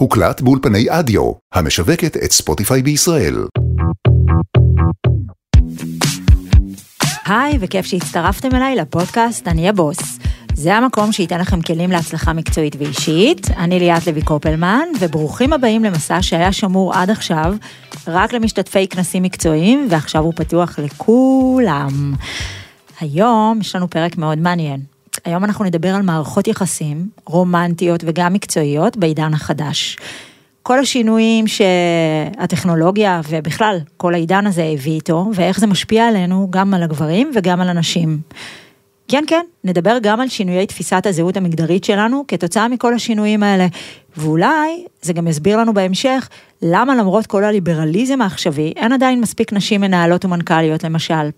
הוקלט באולפני אדיו, המשווקת את ספוטיפיי בישראל. היי, וכיף שהצטרפתם אליי לפודקאסט אני הבוס. זה המקום שייתן לכם כלים להצלחה מקצועית ואישית. אני ליאת לוי קופלמן, וברוכים הבאים למסע שהיה שמור עד עכשיו רק למשתתפי כנסים מקצועיים, ועכשיו הוא פתוח לכולם. היום יש לנו פרק מאוד מעניין. היום אנחנו נדבר על מערכות יחסים רומנטיות וגם מקצועיות בעידן החדש. כל השינויים שהטכנולוגיה ובכלל כל העידן הזה הביא איתו, ואיך זה משפיע עלינו גם על הגברים וגם על הנשים. כן, כן, נדבר גם על שינויי תפיסת הזהות המגדרית שלנו כתוצאה מכל השינויים האלה. ואולי זה גם יסביר לנו בהמשך למה למרות כל הליברליזם העכשווי, אין עדיין מספיק נשים מנהלות ומנכ"ליות למשל.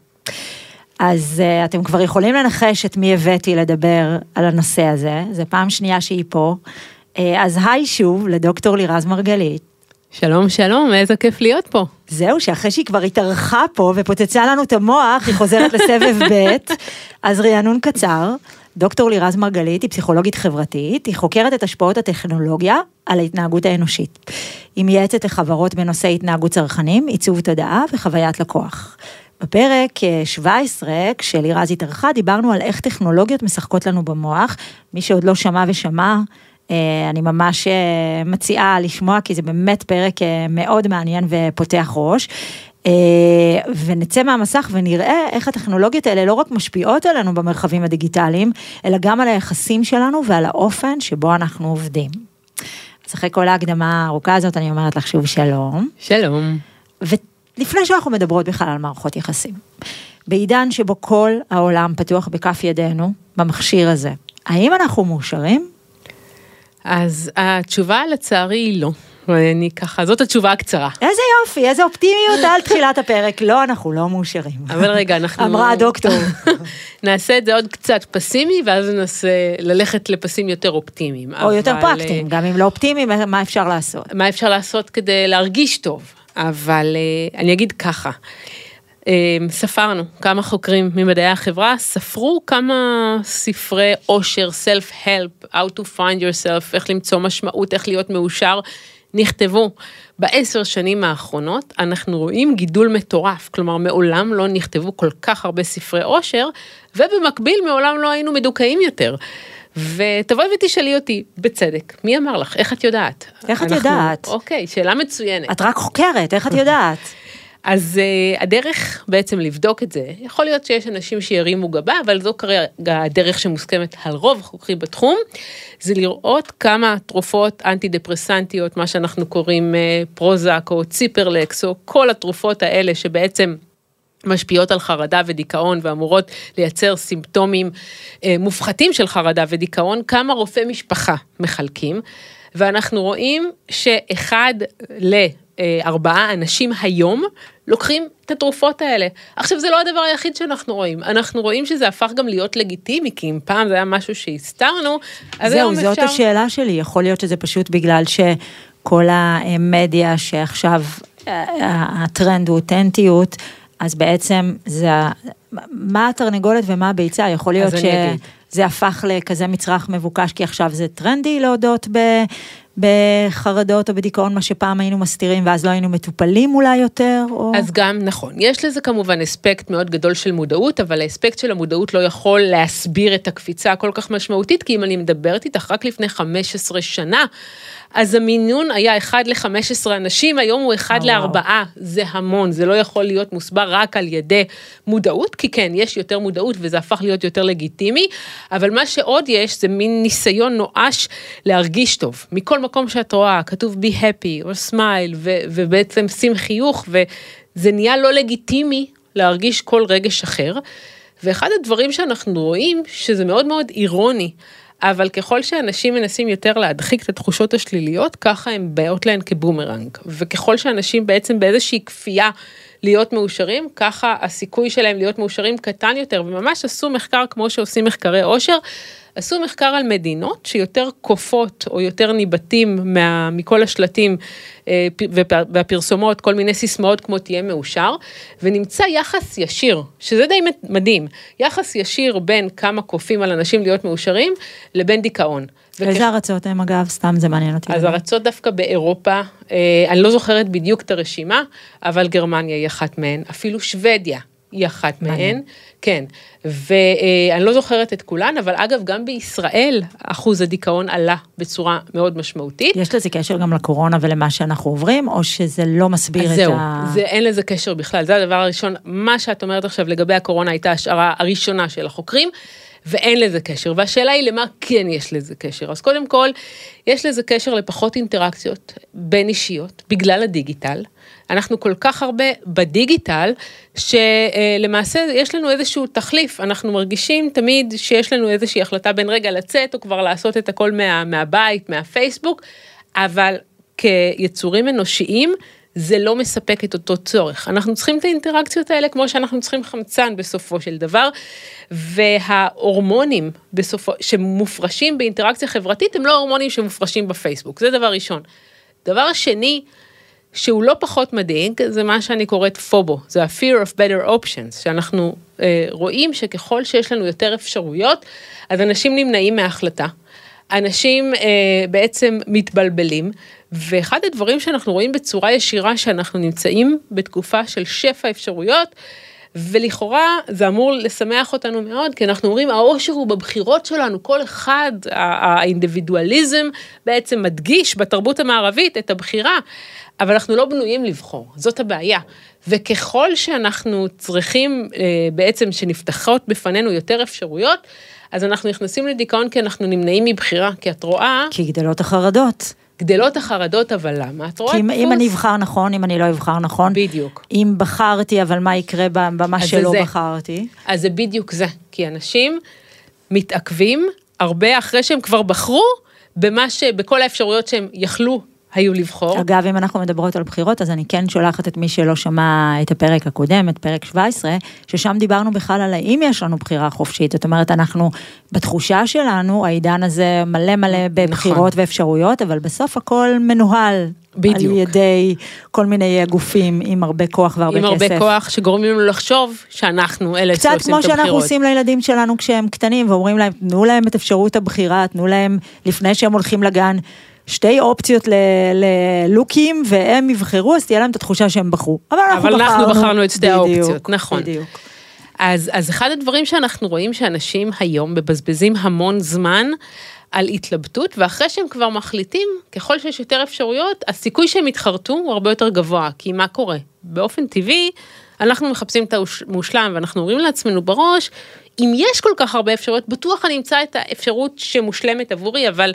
אז uh, אתם כבר יכולים לנחש את מי הבאתי לדבר על הנושא הזה, זו פעם שנייה שהיא פה. Uh, אז היי שוב לדוקטור לירז מרגלית. שלום שלום, איזה כיף להיות פה. זהו, שאחרי שהיא כבר התארחה פה ופוצצה לנו את המוח, היא חוזרת לסבב ב', אז רענון קצר. דוקטור לירז מרגלית היא פסיכולוגית חברתית, היא חוקרת את השפעות הטכנולוגיה על ההתנהגות האנושית. היא מייעצת לחברות בנושא התנהגות צרכנים, עיצוב תודעה וחוויית לקוח. בפרק 17, כשלירז התארחה, דיברנו על איך טכנולוגיות משחקות לנו במוח. מי שעוד לא שמע ושמע, אה, אני ממש אה, מציעה לשמוע, כי זה באמת פרק אה, מאוד מעניין ופותח ראש. ונצא מהמסך ונראה איך הטכנולוגיות האלה לא רק משפיעות עלינו במרחבים הדיגיטליים, אלא גם על היחסים שלנו ועל האופן שבו אנחנו עובדים. אז אחרי כל ההקדמה הארוכה הזאת, אני אומרת לך שוב שלום. שלום. לפני שאנחנו מדברות בכלל על מערכות יחסים. בעידן שבו כל העולם פתוח בכף ידינו, במכשיר הזה, האם אנחנו מאושרים? אז התשובה לצערי היא לא. ואני ככה, זאת התשובה הקצרה. איזה יופי, איזה אופטימיות על תחילת הפרק. לא, אנחנו לא מאושרים. אבל רגע, אנחנו... אמרה הדוקטור. נעשה את זה עוד קצת פסימי, ואז ננסה ללכת לפסים יותר אופטימיים. או אבל... יותר פרקטיים, גם אם לא אופטימיים, מה אפשר לעשות? מה אפשר לעשות כדי להרגיש טוב? אבל אה, אני אגיד ככה, אה, ספרנו כמה חוקרים ממדעי החברה, ספרו כמה ספרי עושר, self-help, how to find yourself, איך למצוא משמעות, איך להיות מאושר, נכתבו. בעשר שנים האחרונות אנחנו רואים גידול מטורף, כלומר מעולם לא נכתבו כל כך הרבה ספרי עושר, ובמקביל מעולם לא היינו מדוכאים יותר. ותבואי ותשאלי אותי, בצדק, מי אמר לך? איך את יודעת? איך אנחנו, את יודעת? אוקיי, שאלה מצויינת. את רק חוקרת, איך את יודעת? אז uh, הדרך בעצם לבדוק את זה, יכול להיות שיש אנשים שירימו גבה, אבל זו כרגע הדרך שמוסכמת על רוב חוקרים בתחום, זה לראות כמה תרופות אנטי דפרסנטיות, מה שאנחנו קוראים uh, פרוזק או ציפרלקס, או כל התרופות האלה שבעצם משפיעות על חרדה ודיכאון ואמורות לייצר סימפטומים אה, מופחתים של חרדה ודיכאון, כמה רופאי משפחה מחלקים, ואנחנו רואים שאחד לארבעה אנשים היום לוקחים את התרופות האלה. עכשיו זה לא הדבר היחיד שאנחנו רואים, אנחנו רואים שזה הפך גם להיות לגיטימי, כי אם פעם זה היה משהו שהסתרנו, אז היום אפשר... זהו, זאת השאלה שלי, יכול להיות שזה פשוט בגלל שכל המדיה שעכשיו אה, הטרנד הוא אותנטיות, אז בעצם זה, מה התרנגולת ומה הביצה, יכול להיות שזה הפך לכזה מצרך מבוקש, כי עכשיו זה טרנדי להודות ב... בחרדות או בדיכאון, מה שפעם היינו מסתירים ואז לא היינו מטופלים אולי יותר? או... אז גם נכון, יש לזה כמובן אספקט מאוד גדול של מודעות, אבל האספקט של המודעות לא יכול להסביר את הקפיצה הכל כך משמעותית, כי אם אני מדברת איתך רק לפני 15 שנה, אז המינון היה 1 ל-15 אנשים, היום הוא 1 ל-4, זה המון, זה לא יכול להיות מוסבר רק על ידי מודעות, כי כן, יש יותר מודעות וזה הפך להיות יותר לגיטימי, אבל מה שעוד יש זה מין ניסיון נואש להרגיש טוב. מכל מקום שאת רואה, כתוב be happy או smile, ו- ובעצם שים חיוך, וזה נהיה לא לגיטימי להרגיש כל רגש אחר. ואחד הדברים שאנחנו רואים, שזה מאוד מאוד אירוני, אבל ככל שאנשים מנסים יותר להדחיק את התחושות השליליות, ככה הן באות להן כבומרנג. וככל שאנשים בעצם באיזושהי כפייה להיות מאושרים, ככה הסיכוי שלהם להיות מאושרים קטן יותר, וממש עשו מחקר כמו שעושים מחקרי עושר, עשו מחקר על מדינות שיותר כופות או יותר ניבטים מה, מכל השלטים אה, והפרסומות, כל מיני סיסמאות כמו תהיה מאושר, ונמצא יחס ישיר, שזה די מדהים, יחס ישיר בין כמה כופים על אנשים להיות מאושרים לבין דיכאון. וכ- איזה ארצות הם אגב? סתם זה מעניין אותי. אז. ארצות דווקא באירופה, אה, אני לא זוכרת בדיוק את הרשימה, אבל גרמניה היא אחת מהן, אפילו שוודיה היא אחת. מהן, כן, ואני לא זוכרת את כולן, אבל אגב, גם בישראל אחוז הדיכאון עלה בצורה מאוד משמעותית. יש לזה קשר גם לקורונה ולמה שאנחנו עוברים, או שזה לא מסביר את זהו, ה... זה, אין לזה קשר בכלל, זה הדבר הראשון, מה שאת אומרת עכשיו לגבי הקורונה הייתה השערה הראשונה של החוקרים, ואין לזה קשר, והשאלה היא למה כן יש לזה קשר. אז קודם כל, יש לזה קשר לפחות אינטראקציות בין אישיות, בגלל הדיגיטל. אנחנו כל כך הרבה בדיגיטל, שלמעשה יש לנו איזשהו תחליף, אנחנו מרגישים תמיד שיש לנו איזושהי החלטה בין רגע לצאת, או כבר לעשות את הכל מה, מהבית, מהפייסבוק, אבל כיצורים אנושיים, זה לא מספק את אותו צורך. אנחנו צריכים את האינטראקציות האלה כמו שאנחנו צריכים חמצן בסופו של דבר, וההורמונים בסופו, שמופרשים באינטראקציה חברתית הם לא הורמונים שמופרשים בפייסבוק, זה דבר ראשון. דבר שני, שהוא לא פחות מדאיג, זה מה שאני קוראת פובו, זה ה-fear of better options, שאנחנו אה, רואים שככל שיש לנו יותר אפשרויות, אז אנשים נמנעים מההחלטה. אנשים אה, בעצם מתבלבלים, ואחד הדברים שאנחנו רואים בצורה ישירה, שאנחנו נמצאים בתקופה של שפע אפשרויות, ולכאורה זה אמור לשמח אותנו מאוד, כי אנחנו אומרים, העושר הוא בבחירות שלנו, כל אחד, האינדיבידואליזם בעצם מדגיש בתרבות המערבית את הבחירה, אבל אנחנו לא בנויים לבחור, זאת הבעיה. וככל שאנחנו צריכים אה, בעצם שנפתחות בפנינו יותר אפשרויות, אז אנחנו נכנסים לדיכאון כי אנחנו נמנעים מבחירה, כי את רואה, כי גדלות החרדות. גדלות החרדות, אבל למה? את רואה כי אם, דפוס. אם אני אבחר נכון, אם אני לא אבחר נכון. בדיוק. אם בחרתי, אבל מה יקרה במה שלא זה. בחרתי? אז זה בדיוק זה, כי אנשים מתעכבים הרבה אחרי שהם כבר בחרו במה ש... בכל האפשרויות שהם יכלו היו לבחור. אגב, אם אנחנו מדברות על בחירות, אז אני כן שולחת את מי שלא שמע את הפרק הקודם, את פרק 17, ששם דיברנו בכלל על האם יש לנו בחירה חופשית. זאת אומרת, אנחנו, בתחושה שלנו, העידן הזה מלא מלא בבחירות ואפשרויות, אבל בסוף הכל מנוהל. בדיוק. על ידי כל מיני גופים עם הרבה כוח והרבה עם כסף. הרבה כוח שגורמים לנו לחשוב שאנחנו אלה קצת שעושים כמו את הבחירות. שאנחנו עושים לילדים שלנו כשהם קטנים ואומרים להם, תנו להם את אפשרות הבחירה, תנו להם לפני שהם הולכים לגן. שתי אופציות ל- ללוקים והם יבחרו, אז תהיה להם את התחושה שהם בחרו. אבל אנחנו אבל בחרנו. אנחנו בחרנו את שתי בדיוק, האופציות, נכון. בדיוק. אז, אז אחד הדברים שאנחנו רואים שאנשים היום מבזבזים המון זמן על התלבטות, ואחרי שהם כבר מחליטים, ככל שיש יותר אפשרויות, הסיכוי שהם יתחרטו הוא הרבה יותר גבוה, כי מה קורה? באופן טבעי, אנחנו מחפשים את המושלם, ואנחנו אומרים לעצמנו בראש, אם יש כל כך הרבה אפשרויות, בטוח אני אמצא את האפשרות שמושלמת עבורי, אבל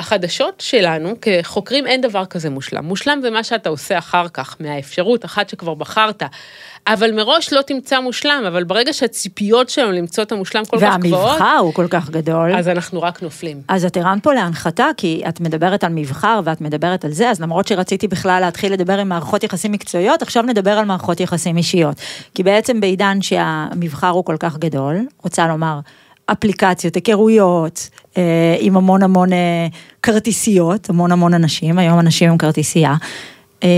החדשות שלנו, כחוקרים אין דבר כזה מושלם. מושלם זה מה שאתה עושה אחר כך, מהאפשרות, אחת שכבר בחרת. אבל מראש לא תמצא מושלם, אבל ברגע שהציפיות שלנו למצוא את המושלם כל כך גבוהות, והמבחר הוא כל כך גדול. אז אנחנו רק נופלים. אז את הרמת פה להנחתה, כי את מדברת על מבחר ואת מדברת על זה, אז למרות שרציתי בכלל להתחיל לדבר עם מערכות יחסים מקצועיות, עכשיו נדבר על מערכות יחסים אישיות. כי בעצם בעידן שהמבחר הוא כל כך גדול, רוצה לומר, אפליקציות, היכרויות, עם המון המון אה, כרטיסיות, המון המון אנשים, היום אנשים עם כרטיסייה. אה,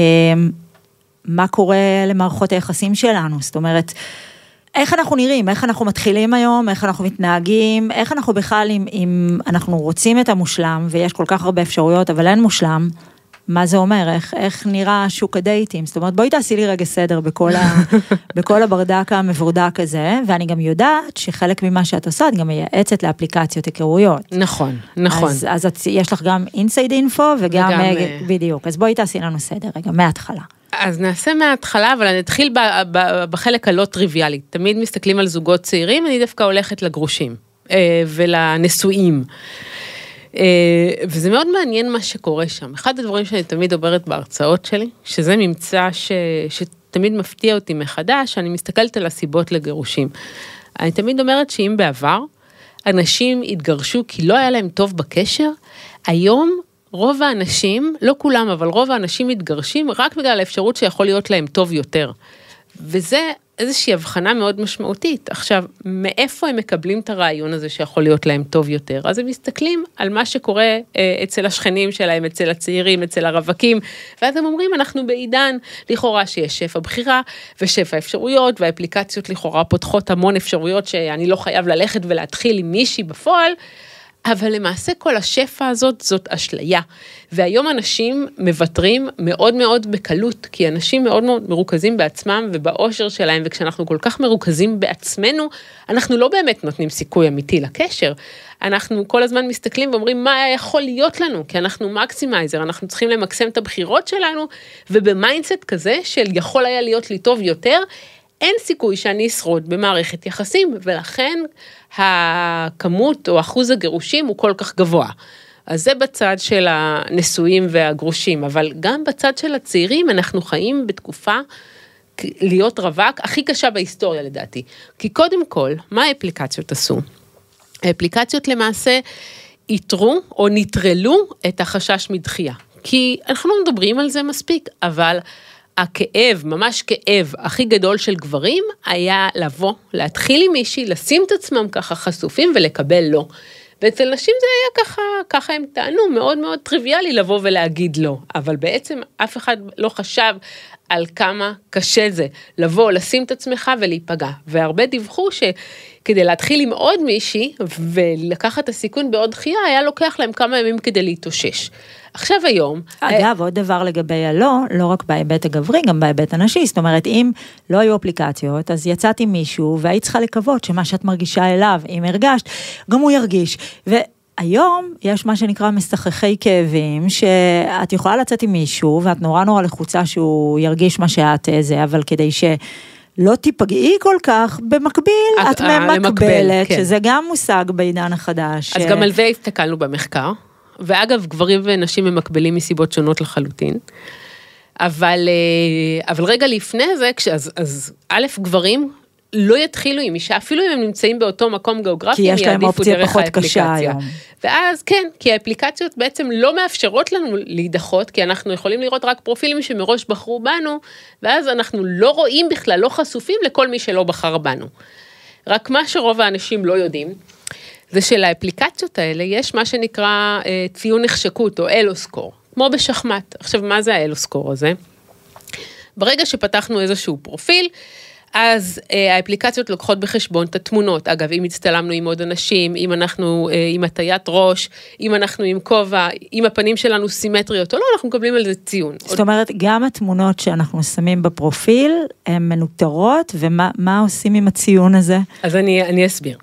מה קורה למערכות היחסים שלנו? זאת אומרת, איך אנחנו נראים, איך אנחנו מתחילים היום, איך אנחנו מתנהגים, איך אנחנו בכלל, אם, אם אנחנו רוצים את המושלם, ויש כל כך הרבה אפשרויות, אבל אין מושלם, מה זה אומר, איך, איך נראה שוק הדייטים, זאת אומרת, בואי תעשי לי רגע סדר בכל, ה, בכל הברדק המבורדק הזה, ואני גם יודעת שחלק ממה שאת עושה, את גם מייעצת לאפליקציות היכרויות. נכון, נכון. אז, אז את, יש לך גם אינסייד אינפו וגם, וגם, אה, אה, בדיוק, אז בואי תעשי לנו סדר רגע, מההתחלה. אז נעשה מההתחלה, אבל אני אתחיל ב- ב- בחלק הלא טריוויאלי. תמיד מסתכלים על זוגות צעירים, אני דווקא הולכת לגרושים אה, ולנשואים. אה, וזה מאוד מעניין מה שקורה שם. אחד הדברים שאני תמיד אומרת בהרצאות שלי, שזה ממצא ש, שתמיד מפתיע אותי מחדש, אני מסתכלת על הסיבות לגירושים. אני תמיד אומרת שאם בעבר אנשים התגרשו כי לא היה להם טוב בקשר, היום רוב האנשים, לא כולם, אבל רוב האנשים מתגרשים רק בגלל האפשרות שיכול להיות להם טוב יותר. וזה איזושהי הבחנה מאוד משמעותית. עכשיו, מאיפה הם מקבלים את הרעיון הזה שיכול להיות להם טוב יותר? אז הם מסתכלים על מה שקורה אה, אצל השכנים שלהם, אצל הצעירים, אצל הרווקים, ואז הם אומרים, אנחנו בעידן לכאורה שיש שפע בחירה ושפע אפשרויות, והאפליקציות לכאורה פותחות המון אפשרויות שאני לא חייב ללכת ולהתחיל עם מישהי בפועל. אבל למעשה כל השפע הזאת זאת אשליה. והיום אנשים מוותרים מאוד מאוד בקלות, כי אנשים מאוד מאוד מרוכזים בעצמם ובאושר שלהם, וכשאנחנו כל כך מרוכזים בעצמנו, אנחנו לא באמת נותנים סיכוי אמיתי לקשר. אנחנו כל הזמן מסתכלים ואומרים מה היה יכול להיות לנו, כי אנחנו maximizer, אנחנו צריכים למקסם את הבחירות שלנו, וב mindset כזה של יכול היה להיות לי טוב יותר, אין סיכוי שאני אשרוד במערכת יחסים, ולכן הכמות או אחוז הגירושים הוא כל כך גבוה. אז זה בצד של הנשואים והגרושים, אבל גם בצד של הצעירים אנחנו חיים בתקופה להיות רווק הכי קשה בהיסטוריה לדעתי. כי קודם כל, מה האפליקציות עשו? האפליקציות למעשה איתרו או נטרלו את החשש מדחייה. כי אנחנו לא מדברים על זה מספיק, אבל הכאב, ממש כאב הכי גדול של גברים, היה לבוא, להתחיל עם מישהי, לשים את עצמם ככה חשופים ולקבל לא. ואצל נשים זה היה ככה, ככה הם טענו, מאוד מאוד טריוויאלי לבוא ולהגיד לא, אבל בעצם אף אחד לא חשב על כמה קשה זה לבוא, לשים את עצמך ולהיפגע. והרבה דיווחו שכדי להתחיל עם עוד מישהי ולקחת את הסיכון בעוד דחייה, היה לוקח להם כמה ימים כדי להתאושש. עכשיו היום... אגב, עוד דבר לגבי הלא, לא רק בהיבט הגברי, גם בהיבט הנשי. זאת אומרת, אם לא היו אפליקציות, אז יצאת עם מישהו והיית צריכה לקוות שמה שאת מרגישה אליו, אם הרגשת, גם הוא ירגיש. ו... היום יש מה שנקרא משחכי כאבים, שאת יכולה לצאת עם מישהו ואת נורא נורא לחוצה שהוא ירגיש מה שאת אה, זה, אבל כדי שלא תיפגעי כל כך, במקביל את, את ממקבלת, כן. שזה גם מושג בעידן החדש. אז ש... גם על זה הסתכלנו במחקר. ואגב, גברים ונשים ממקבלים מסיבות שונות לחלוטין. אבל, אה, אבל רגע לפני זה, אז, אז א', גברים לא יתחילו עם אישה, אפילו אם הם נמצאים באותו מקום גיאוגרפי, כי יש להם אופציה פחות קשה היום. ואז כן, כי האפליקציות בעצם לא מאפשרות לנו להידחות, כי אנחנו יכולים לראות רק פרופילים שמראש בחרו בנו, ואז אנחנו לא רואים בכלל, לא חשופים לכל מי שלא בחר בנו. רק מה שרוב האנשים לא יודעים, זה שלאפליקציות האלה יש מה שנקרא אה, ציון נחשקות או אלוסקור, כמו בשחמט. עכשיו, מה זה האלוסקור הזה? ברגע שפתחנו איזשהו פרופיל, אז אה, האפליקציות לוקחות בחשבון את התמונות. אגב, אם הצטלמנו עם עוד אנשים, אם אנחנו אה, עם הטיית ראש, אם אנחנו עם כובע, אם הפנים שלנו סימטריות או לא, אנחנו מקבלים על זה ציון. זאת עוד... אומרת, גם התמונות שאנחנו שמים בפרופיל, הן מנוטרות, ומה עושים עם הציון הזה? אז אני, אני אסביר.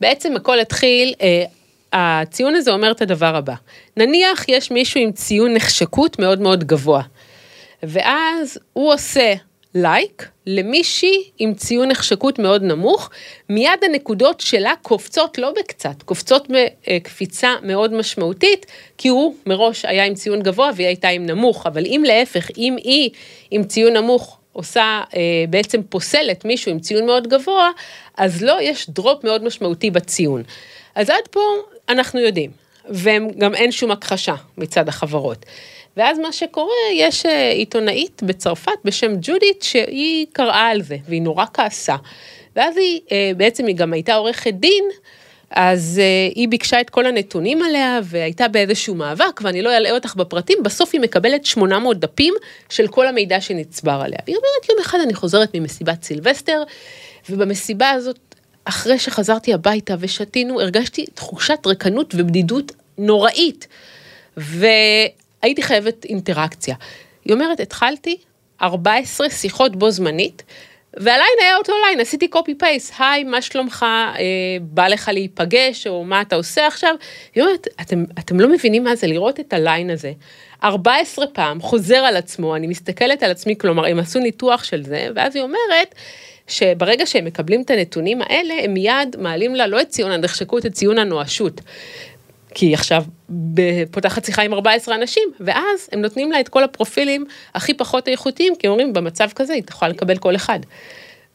בעצם הכל התחיל, אה, הציון הזה אומר את הדבר הבא, נניח יש מישהו עם ציון נחשקות מאוד מאוד גבוה, ואז הוא עושה לייק למישהי עם ציון נחשקות מאוד נמוך, מיד הנקודות שלה קופצות לא בקצת, קופצות בקפיצה מאוד משמעותית, כי הוא מראש היה עם ציון גבוה והיא הייתה עם נמוך, אבל אם להפך, אם היא עם ציון נמוך עושה, אה, בעצם פוסלת מישהו עם ציון מאוד גבוה, אז לא, יש דרופ מאוד משמעותי בציון. אז עד פה אנחנו יודעים, וגם אין שום הכחשה מצד החברות. ואז מה שקורה, יש אה, עיתונאית בצרפת בשם ג'ודית, שהיא קראה על זה, והיא נורא כעסה. ואז היא, אה, בעצם היא גם הייתה עורכת דין, אז uh, היא ביקשה את כל הנתונים עליה והייתה באיזשהו מאבק ואני לא אעלה אותך בפרטים, בסוף היא מקבלת 800 דפים של כל המידע שנצבר עליה. והיא אומרת יום אחד אני חוזרת ממסיבת סילבסטר ובמסיבה הזאת אחרי שחזרתי הביתה ושתינו הרגשתי תחושת ריקנות ובדידות נוראית והייתי חייבת אינטראקציה. היא אומרת התחלתי 14 שיחות בו זמנית וה line היה אותו line, עשיתי copy paste, היי, מה שלומך, אה, בא לך להיפגש, או מה אתה עושה עכשיו? היא אומרת, אתם, אתם לא מבינים מה זה לראות את ה line הזה, 14 פעם, חוזר על עצמו, אני מסתכלת על עצמי, כלומר, הם עשו ניתוח של זה, ואז היא אומרת, שברגע שהם מקבלים את הנתונים האלה, הם מיד מעלים לה לא את ציון הנחשקות, את ציון הנואשות. כי היא עכשיו פותחת שיחה עם 14 אנשים, ואז הם נותנים לה את כל הפרופילים הכי פחות איכותיים, כי אומרים, במצב כזה היא תוכל לקבל כל אחד.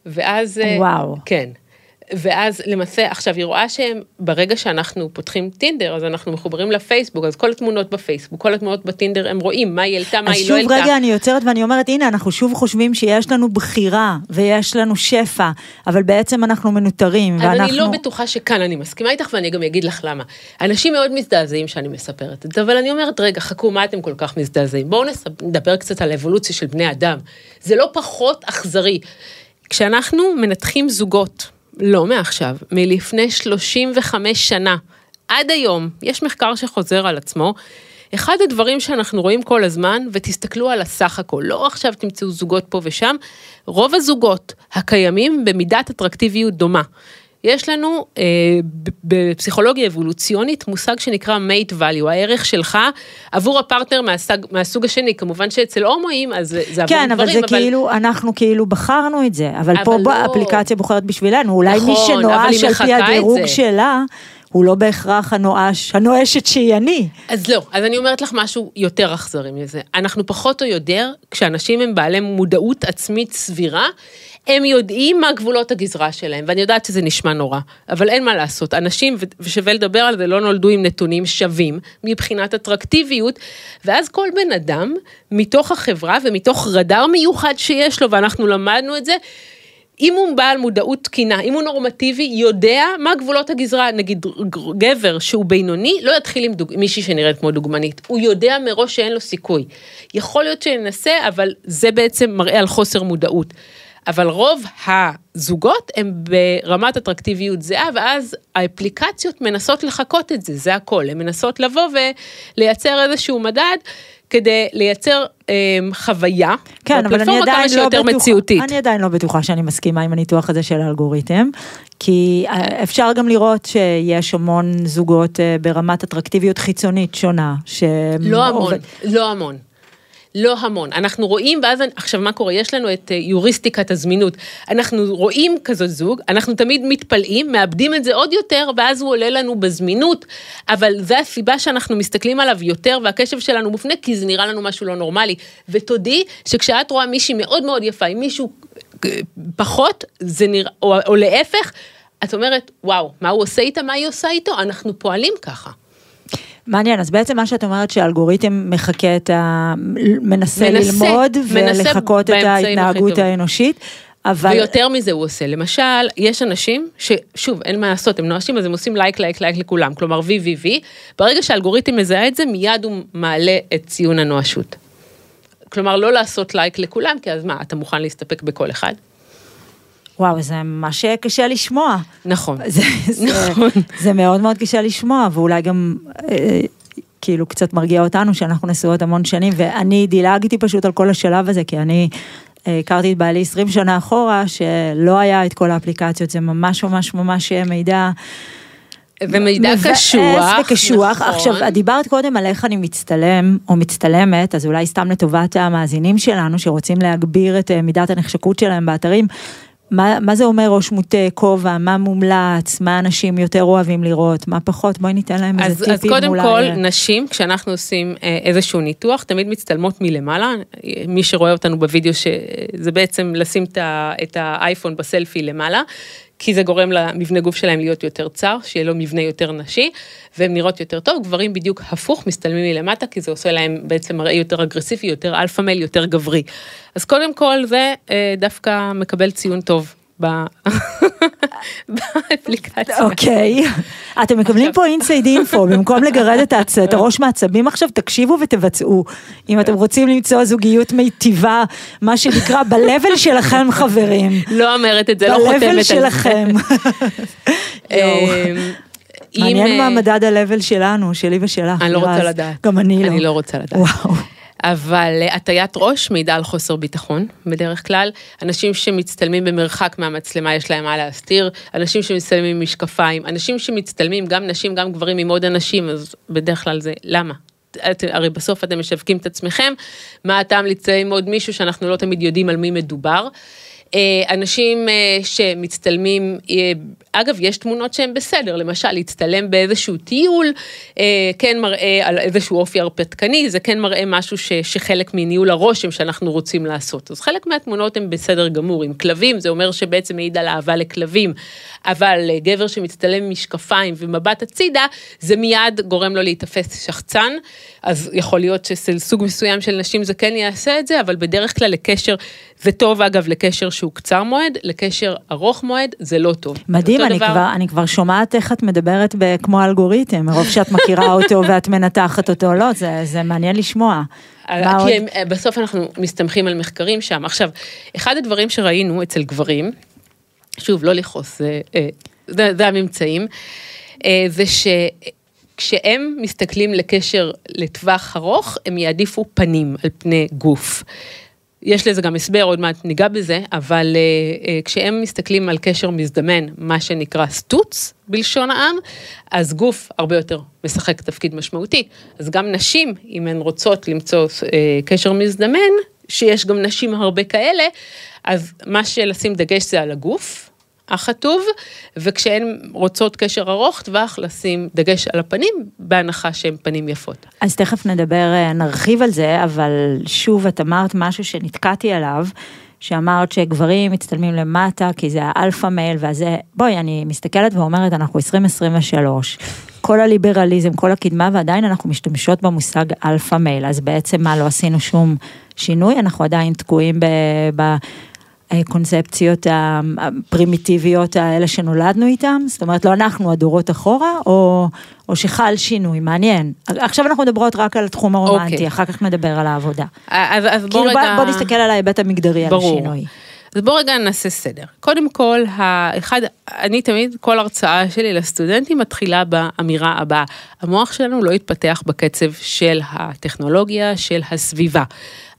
ואז... אה, וואו. כן. ואז למעשה, עכשיו היא רואה שהם, ברגע שאנחנו פותחים טינדר, אז אנחנו מחוברים לפייסבוק, אז כל התמונות בפייסבוק, כל התמונות בטינדר, הם רואים מה היא העלתה, מה היא לא העלתה. אז שוב רגע אני יוצרת ואני אומרת, הנה, אנחנו שוב חושבים שיש לנו בחירה, ויש לנו שפע, אבל בעצם אנחנו מנותרים, ואנחנו... אבל אני לא בטוחה שכאן אני מסכימה איתך, ואני גם אגיד לך למה. אנשים מאוד מזדעזעים שאני מספרת את זה, אבל אני אומרת, רגע, חכו, מה אתם כל כך מזדעזעים? בואו נדבר קצת על אבולוציה של בני אדם. זה לא פחות אכזרי. כשאנחנו מנתחים זוגות, לא מעכשיו, מלפני 35 שנה, עד היום, יש מחקר שחוזר על עצמו, אחד הדברים שאנחנו רואים כל הזמן, ותסתכלו על הסך הכל, לא עכשיו תמצאו זוגות פה ושם, רוב הזוגות הקיימים במידת אטרקטיביות דומה. יש לנו אה, בפסיכולוגיה אבולוציונית מושג שנקרא mate value, הערך שלך עבור הפרטנר מהסג, מהסוג השני, כמובן שאצל הומואים אז זה עבור כן, גברים, אבל זה אבל... כאילו, אנחנו כאילו בחרנו את זה, אבל, אבל פה לא. האפליקציה בוחרת בשבילנו, אולי נכון, מי שנואש על פי הדירוג זה. שלה, הוא לא בהכרח הנואש, הנואשת שהיא אני. אז לא, אז אני אומרת לך משהו יותר אכזרי מזה. אנחנו פחות או יותר, כשאנשים הם בעלי מודעות עצמית סבירה, הם יודעים מה גבולות הגזרה שלהם, ואני יודעת שזה נשמע נורא, אבל אין מה לעשות. אנשים, ושווה לדבר על זה, לא נולדו עם נתונים שווים מבחינת אטרקטיביות, ואז כל בן אדם, מתוך החברה ומתוך רדאר מיוחד שיש לו, ואנחנו למדנו את זה, אם הוא בעל מודעות תקינה, אם הוא נורמטיבי, יודע מה גבולות הגזרה, נגיד גבר שהוא בינוני, לא יתחיל עם דוג... מישהי שנראית כמו דוגמנית, הוא יודע מראש שאין לו סיכוי. יכול להיות שינסה, אבל זה בעצם מראה על חוסר מודעות. אבל רוב הזוגות הם ברמת אטרקטיביות זהה, ואז האפליקציות מנסות לחקות את זה, זה הכל, הן מנסות לבוא ולייצר איזשהו מדד. כדי לייצר אה, חוויה, כן, אבל אני עדיין כמה לא מציאותית. אני עדיין לא בטוחה שאני מסכימה עם הניתוח הזה של האלגוריתם, כי אה, אפשר גם לראות שיש המון זוגות אה, ברמת אטרקטיביות חיצונית שונה. לא המון, לא המון. לא המון. אנחנו רואים, ואז, עכשיו מה קורה? יש לנו את אה, יוריסטיקת הזמינות. אנחנו רואים כזאת זוג, אנחנו תמיד מתפלאים, מאבדים את זה עוד יותר, ואז הוא עולה לנו בזמינות, אבל זו הסיבה שאנחנו מסתכלים עליו יותר, והקשב שלנו מופנה, כי זה נראה לנו משהו לא נורמלי. ותודי שכשאת רואה מישהי מאוד מאוד יפה, עם מישהו אה, פחות, זה נראה, או, או להפך, את אומרת, וואו, מה הוא עושה איתה, מה היא עושה איתו? אנחנו פועלים ככה. מעניין, אז בעצם מה שאת אומרת שהאלגוריתם מחקה את ה... מנסה, מנסה, ללמוד מנסה ולחקות את ההתנהגות. האנושית, אבל... ויותר מזה הוא עושה, למשל, יש אנשים ששוב, אין מה לעשות, הם נואשים, אז הם עושים לייק, לייק, לייק לכולם, כלומר וי וי וי, ברגע שהאלגוריתם מזהה את זה, מיד הוא מעלה את ציון הנואשות. כלומר, לא לעשות לייק לכולם, כי אז מה, אתה מוכן להסתפק בכל אחד? וואו, זה ממש קשה לשמוע. נכון. זה, זה, נכון. זה מאוד מאוד קשה לשמוע, ואולי גם אה, כאילו קצת מרגיע אותנו שאנחנו נשואות המון שנים, ואני דילגתי פשוט על כל השלב הזה, כי אני אה, הכרתי את בעלי 20 שנה אחורה, שלא היה את כל האפליקציות, זה ממש ממש ממש מידע. ומידע קשוח, וקשוח. נכון. עכשיו, דיברת קודם על איך אני מצטלם או מצטלמת, אז אולי סתם לטובת המאזינים שלנו שרוצים להגביר את אה, מידת הנחשקות שלהם באתרים. מה, מה זה אומר ראש מוטה, כובע, מה מומלץ, מה אנשים יותר אוהבים לראות, מה פחות, בואי ניתן להם אז, איזה אז טיפים קודם אולי. כל, נשים, כשאנחנו עושים אה, איזשהו ניתוח, תמיד מצטלמות מלמעלה. מי שרואה אותנו בווידאו, שזה בעצם לשים את האייפון בסלפי למעלה, כי זה גורם למבנה גוף שלהם להיות יותר צר, שיהיה לו מבנה יותר נשי, והן נראות יותר טוב. גברים בדיוק הפוך, מצטלמים מלמטה, כי זה עושה להם בעצם מראה יותר אגרסיבי, יותר alpha male, יותר גברי. אז קודם כל, זה אה, דווקא מקבל ציון טוב. באפליקציה. אוקיי, אתם מקבלים פה inside info, במקום לגרד את הראש מעצבים עכשיו, תקשיבו ותבצעו. אם אתם רוצים למצוא זוגיות מיטיבה, מה שנקרא ב-level שלכם חברים. לא אומרת את זה, לא חותמת על ב-level זה. שלכם. יואו. אמ, מעניין מה אה, מדד ה-level שלנו, שלי ושלך. אני לא רוצה. לדעת. גם אני לא. אני לא רוצה לדעת. וואו. אבל אה, הטיית ראש מעידה על חוסר ביטחון, בדרך כלל. אנשים שמצטלמים במרחק מהמצלמה יש להם מה להסתיר, אנשים שמצטלמים עם משקפיים, אנשים שמצטלמים, גם נשים, גם גברים עם עוד אנשים, אז בדרך כלל זה, למה? את, הרי בסוף אתם משווקים את עצמכם, מה הטעם עם עוד מישהו שאנחנו לא תמיד יודעים על מי מדובר. אה, אנשים אה, שמצטלמים, אה, אגב, יש תמונות שהן בסדר, למשל, להצטלם באיזשהו טיול, כן מראה על איזשהו אופי הרפתקני, זה כן מראה משהו ש, שחלק מניהול הרושם שאנחנו רוצים לעשות. אז חלק מהתמונות הן בסדר גמור, עם כלבים, זה אומר שבעצם מעיד על אהבה לכלבים, אבל גבר שמצטלם עם משקפיים ומבט הצידה, זה מיד גורם לו להיתפס שחצן, אז יכול להיות שאצל סוג מסוים של נשים זה כן יעשה את זה, אבל בדרך כלל לקשר, זה טוב אגב לקשר שהוא קצר מועד, לקשר ארוך מועד זה לא טוב. מדהים, אני דבר- כבר, אני כבר שומעת איך את מדברת ב- כמו אלגוריתם, מרוב שאת מכירה אותו ואת מנתחת אותו, לא, זה, זה מעניין לשמוע. עוד? כי הם, אה, בסוף אנחנו מסתמכים על מחקרים שם. עכשיו, אחד הדברים שראינו אצל גברים, שוב, לא לכעוס, זה, אה, זה, זה הממצאים, אה, זה כשהם מסתכלים לקשר לטווח ארוך, הם יעדיפו פנים על פני גוף. יש לזה גם הסבר, עוד מעט ניגע בזה, אבל uh, uh, כשהם מסתכלים על קשר מזדמן, מה שנקרא סטוץ בלשון העם, אז גוף הרבה יותר משחק תפקיד משמעותי. אז גם נשים, אם הן רוצות למצוא uh, קשר מזדמן, שיש גם נשים הרבה כאלה, אז מה שלשים דגש זה על הגוף, החטוב, וכשהן רוצות קשר ארוך טווח, לשים דגש על הפנים, בהנחה שהן פנים יפות. אז תכף נדבר, אה, נרחיב על זה, אבל שוב, את אמרת משהו שנתקעתי עליו. שאמרת שגברים מצטלמים למטה כי זה ה alpha male והזה, בואי, אני מסתכלת ואומרת, אנחנו 2023, כל הליברליזם, כל הקדמה, ועדיין אנחנו משתמשות במושג alpha male, אז בעצם מה, לא עשינו שום שינוי, אנחנו עדיין תקועים ב... ב הקונספציות הפרימיטיביות האלה שנולדנו איתם? זאת אומרת, לא אנחנו הדורות אחורה, או, או שחל שינוי, מעניין. עכשיו אנחנו מדברות רק על התחום הרומנטי, okay. אוקיי. אחר כך נדבר על העבודה. אז, אז בוא כאילו רגע... בוא, בוא נסתכל על ההיבט המגדרי, ברור. על השינוי. אז בוא רגע נעשה סדר. קודם כל, האחד, אני תמיד, כל הרצאה שלי לסטודנטים מתחילה באמירה הבאה, המוח שלנו לא יתפתח בקצב של הטכנולוגיה, של הסביבה.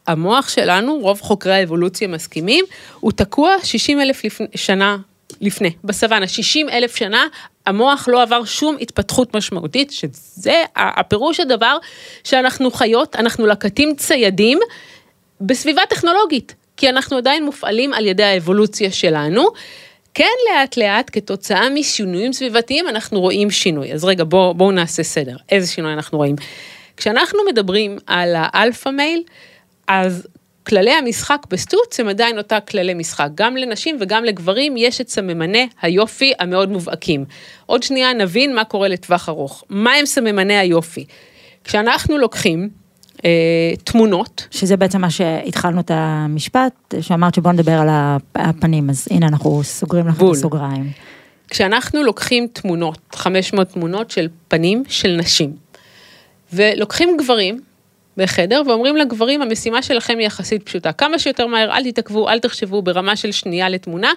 המוח שלנו, רוב חוקרי האבולוציה מסכימים, הוא תקוע 60 אלף לפני, שנה לפני, בסוואנה, 60 אלף שנה, המוח לא עבר שום התפתחות משמעותית, שזה הפירוש הדבר שאנחנו חיות, אנחנו לקטים ציידים בסביבה טכנולוגית, כי אנחנו עדיין מופעלים על ידי האבולוציה שלנו. כן לאט לאט כתוצאה משינויים סביבתיים אנחנו רואים שינוי. אז רגע בואו בוא נעשה סדר, איזה שינוי אנחנו רואים. כשאנחנו מדברים על ה alpha male, אז כללי המשחק בסטוץ הם עדיין אותה כללי משחק. גם לנשים וגם לגברים יש את סממני היופי המאוד מובהקים. עוד שנייה נבין מה קורה לטווח ארוך. מה הם סממני היופי? כשאנחנו לוקחים אה, תמונות. שזה בעצם מה שהתחלנו את המשפט, שאמרת שבוא נדבר על הפנים, אז הנה אנחנו סוגרים לך את הסוגריים. כשאנחנו לוקחים תמונות, 500 תמונות של פנים של נשים, ולוקחים גברים, בחדר ואומרים לגברים המשימה שלכם היא יחסית פשוטה. כמה שיותר מהר אל תתעכבו אל תחשבו ברמה של שנייה לתמונה.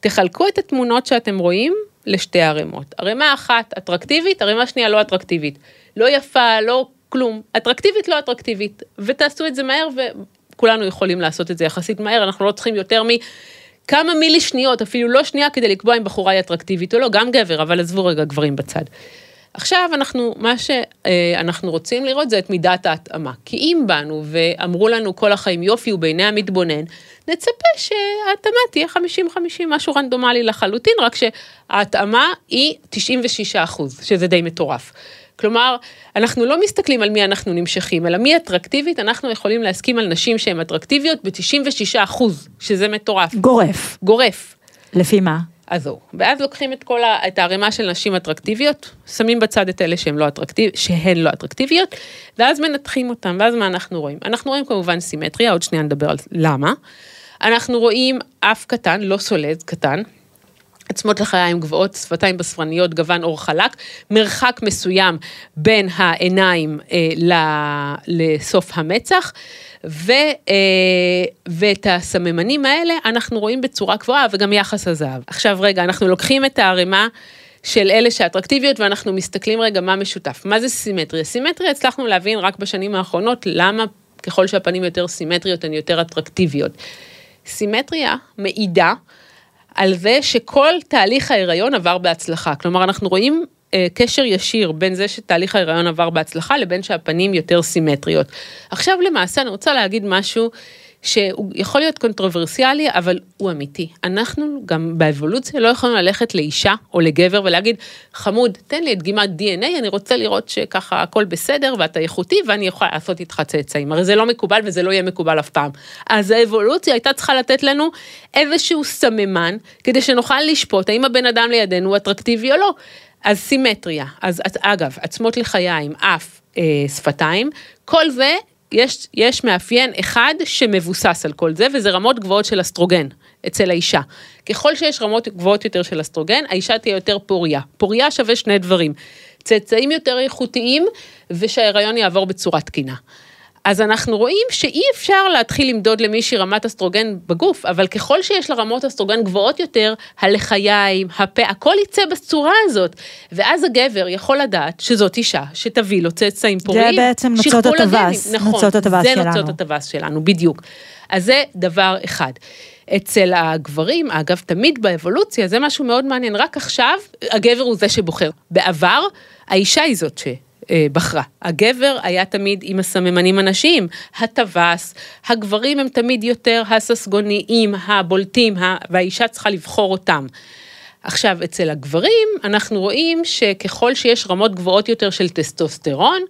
תחלקו את התמונות שאתם רואים לשתי ערימות. ערימה אחת אטרקטיבית ערימה שנייה לא אטרקטיבית. לא יפה לא כלום. אטרקטיבית לא אטרקטיבית. ותעשו את זה מהר וכולנו יכולים לעשות את זה יחסית מהר. אנחנו לא צריכים יותר מ... כמה מילי שניות אפילו לא שנייה כדי לקבוע אם בחורה היא אטרקטיבית או לא. גם גבר אבל עזבו רגע גברים בצד. עכשיו אנחנו, מה שאנחנו רוצים לראות זה את מידת ההתאמה. כי אם באנו ואמרו לנו כל החיים יופי הוא בעיני המתבונן, נצפה שההתאמה תהיה 50-50, משהו רנדומלי לחלוטין, רק שההתאמה היא 96 אחוז, שזה די מטורף. כלומר, אנחנו לא מסתכלים על מי אנחנו נמשכים, אלא מי אטרקטיבית, אנחנו יכולים להסכים על נשים שהן אטרקטיביות ב-96 אחוז, שזה מטורף. גורף. גורף. לפי מה? אז זהו. ואז לוקחים את כל ה, את הערימה של נשים אטרקטיביות, שמים בצד את אלה שהן לא, אטרקטיב, שהן לא אטרקטיביות, ואז מנתחים אותם, ואז מה אנחנו רואים? אנחנו רואים כמובן סימטריה, עוד שנייה נדבר על למה. אנחנו רואים אף קטן, לא סולד, קטן. עצמות לחיים גבוהות, שפתיים בשפרניות, גוון אור חלק, מרחק מסוים בין העיניים אה, לסוף המצח, ו, אה, ואת הסממנים האלה אנחנו רואים בצורה קבועה וגם יחס הזהב. עכשיו רגע, אנחנו לוקחים את הערימה של אלה שאטרקטיביות ואנחנו מסתכלים רגע מה משותף. מה זה סימטריה? סימטריה הצלחנו להבין רק בשנים האחרונות למה ככל שהפנים יותר סימטריות הן יותר אטרקטיביות. סימטריה מעידה על זה שכל תהליך ההיריון עבר בהצלחה. כלומר, אנחנו רואים אה, קשר ישיר בין זה שתהליך ההיריון עבר בהצלחה לבין שהפנים יותר סימטריות. עכשיו למעשה אני רוצה להגיד משהו שהוא יכול להיות קונטרוברסיאלי, אבל הוא אמיתי. אנחנו גם באבולוציה לא יכולים ללכת לאישה או לגבר ולהגיד, חמוד, תן לי את דגימת DNA, אני רוצה לראות שככה הכל בסדר ואתה איכותי ואני יכולה לעשות איתך צאצאים. הרי זה לא מקובל וזה לא יהיה מקובל אף פעם. אז האבולוציה הייתה צריכה לתת לנו איזשהו סממן, כדי שנוכל לשפוט האם הבן אדם לידינו הוא אטרקטיבי או לא. אז סימטריה, אז אגב, עצמות לחיים, אף, אה, שפתיים, כל זה יש, יש מאפיין אחד שמבוסס על כל זה, וזה רמות גבוהות של אסטרוגן אצל האישה. ככל שיש רמות גבוהות יותר של אסטרוגן, האישה תהיה יותר פוריה. פוריה שווה שני דברים, צאצאים יותר איכותיים, ושההיריון יעבור בצורה תקינה. אז אנחנו רואים שאי אפשר להתחיל למדוד למישהי רמת אסטרוגן בגוף, אבל ככל שיש לה רמות אסטרוגן גבוהות יותר, הלחיים, הפה, הכל יצא בצורה הזאת. ואז הגבר יכול לדעת שזאת אישה שתביא לו צאצאים פוריים. זה בעצם נוצות הטווס, נכון, נוצות הטווס זה שלנו. נוצות הטווס שלנו, בדיוק. אז זה דבר אחד. אצל הגברים, אגב, תמיד באבולוציה, זה משהו מאוד מעניין, רק עכשיו הגבר הוא זה שבוחר. בעבר, האישה היא זאת שבחרה. הגבר היה תמיד עם הסממנים הנשיים, הטווס, הגברים הם תמיד יותר הססגוניים, הבולטים, והאישה צריכה לבחור אותם. עכשיו, אצל הגברים אנחנו רואים שככל שיש רמות גבוהות יותר של טסטוסטרון,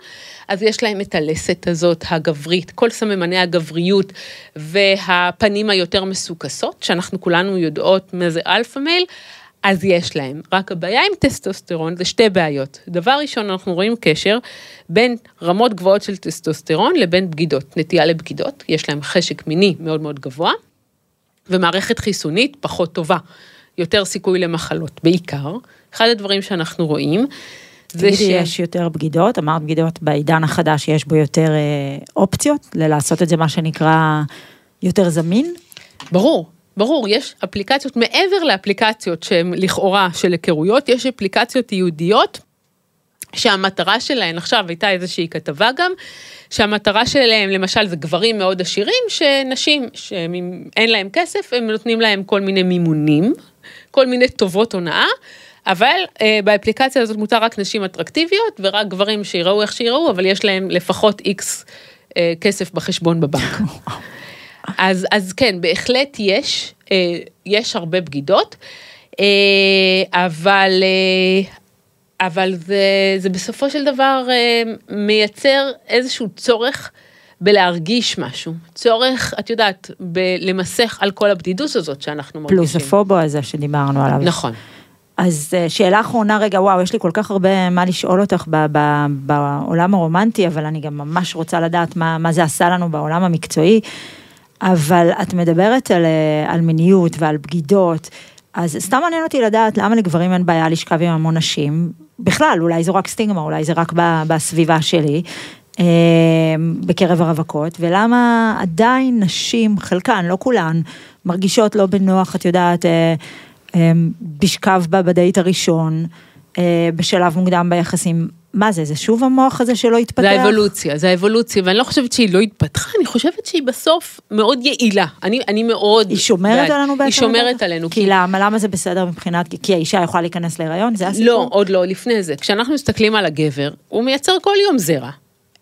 אז יש להם את הלסת הזאת הגברית, כל סממני הגבריות והפנים היותר מסוקסות, שאנחנו כולנו יודעות מה זה alpha male, אז יש להם. רק הבעיה עם טסטוסטרון זה שתי בעיות. דבר ראשון, אנחנו רואים קשר בין רמות גבוהות של טסטוסטרון לבין בגידות, נטייה לבגידות, יש להם חשק מיני מאוד מאוד גבוה, ומערכת חיסונית פחות טובה, יותר סיכוי למחלות, בעיקר. אחד הדברים שאנחנו רואים, זה תגידי, יש יותר בגידות, אמרת בגידות בעידן החדש יש בו יותר אה, אופציות, ללעשות את זה מה שנקרא יותר זמין. ברור, ברור, יש אפליקציות, מעבר לאפליקציות שהן לכאורה של היכרויות, יש אפליקציות ייעודיות שהמטרה שלהן, עכשיו הייתה איזושהי כתבה גם, שהמטרה שלהם למשל זה גברים מאוד עשירים, שנשים שאין להם כסף, הם נותנים להם כל מיני מימונים, כל מיני טובות הונאה. אבל אה, באפליקציה הזאת מותר רק נשים אטרקטיביות ורק גברים שיראו איך שיראו, אבל יש להם לפחות איקס אה, כסף בחשבון בבנק. אז, אז כן, בהחלט יש, אה, יש הרבה בגידות, אה, אבל, אה, אבל זה, זה בסופו של דבר אה, מייצר איזשהו צורך בלהרגיש משהו, צורך, את יודעת, בלמסך על כל הבדידות הזאת שאנחנו מרגישים. פלוס הפובו הזה שדיברנו עליו. נכון. אז אה, שאלה אחרונה רגע, וואו, יש לי כל כך הרבה מה לשאול אותך ב- ב- בעולם הרומנטי, אבל אני גם ממש רוצה לדעת מה, מה זה עשה לנו בעולם המקצועי. אבל את מדברת על, אה, על מיניות ועל בגידות, אז סתם מעניין אותי לדעת למה לגברים אין בעיה לשכב עם המון נשים. בכלל, אולי זו רק סטיגמה, אולי זה רק בסביבה שלי. אה, בקרב הרווקות, ולמה עדיין נשים, חלקן, לא כולן, מרגישות לא בנוח, את יודעת, אה, אה, בשכב בה בדייט הראשון, אה, בשלב מוקדם ביחסים. מה זה, זה שוב המוח הזה שלא התפתח? זה האבולוציה, זה האבולוציה, ואני לא חושבת שהיא לא התפתחה, אני חושבת שהיא בסוף מאוד יעילה. אני, אני מאוד... היא שומרת בעד- עלינו בעצם? היא שומרת עלינו. כי למה, למה זה בסדר מבחינת, כי- כי האישה יכולה להיכנס להיריון, זה הסיפור? לא, עוד לא, לפני זה. כשאנחנו מסתכלים על הגבר, הוא מייצר כל יום זרע.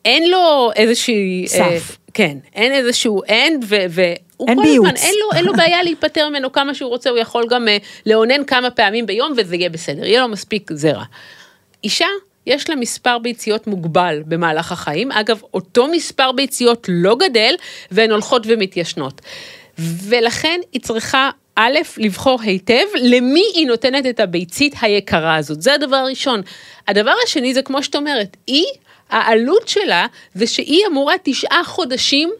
אין לו איזושהי... סף. אה, כן, אין איזשהו end, ו... ו אין ביוץ. הזמן, אין לו, אין לו בעיה להיפטר ממנו כמה שהוא רוצה, הוא יכול גם אה, לאונן כמה פעמים ביום וזה יהיה בסדר, יהיה לו מספיק זרע. אישה, יש לה מספר ביציות מוגבל במהלך החיים, אגב, אותו מספר ביציות לא גדל, והן הולכות ומתיישנות. ולכן היא צריכה א', לבחור היטב למי היא נותנת את הביצית היקרה הזאת, זה הדבר הראשון. הדבר השני זה כמו שאת אומרת, היא, העלות שלה זה שהיא אמורה תשעה חודשים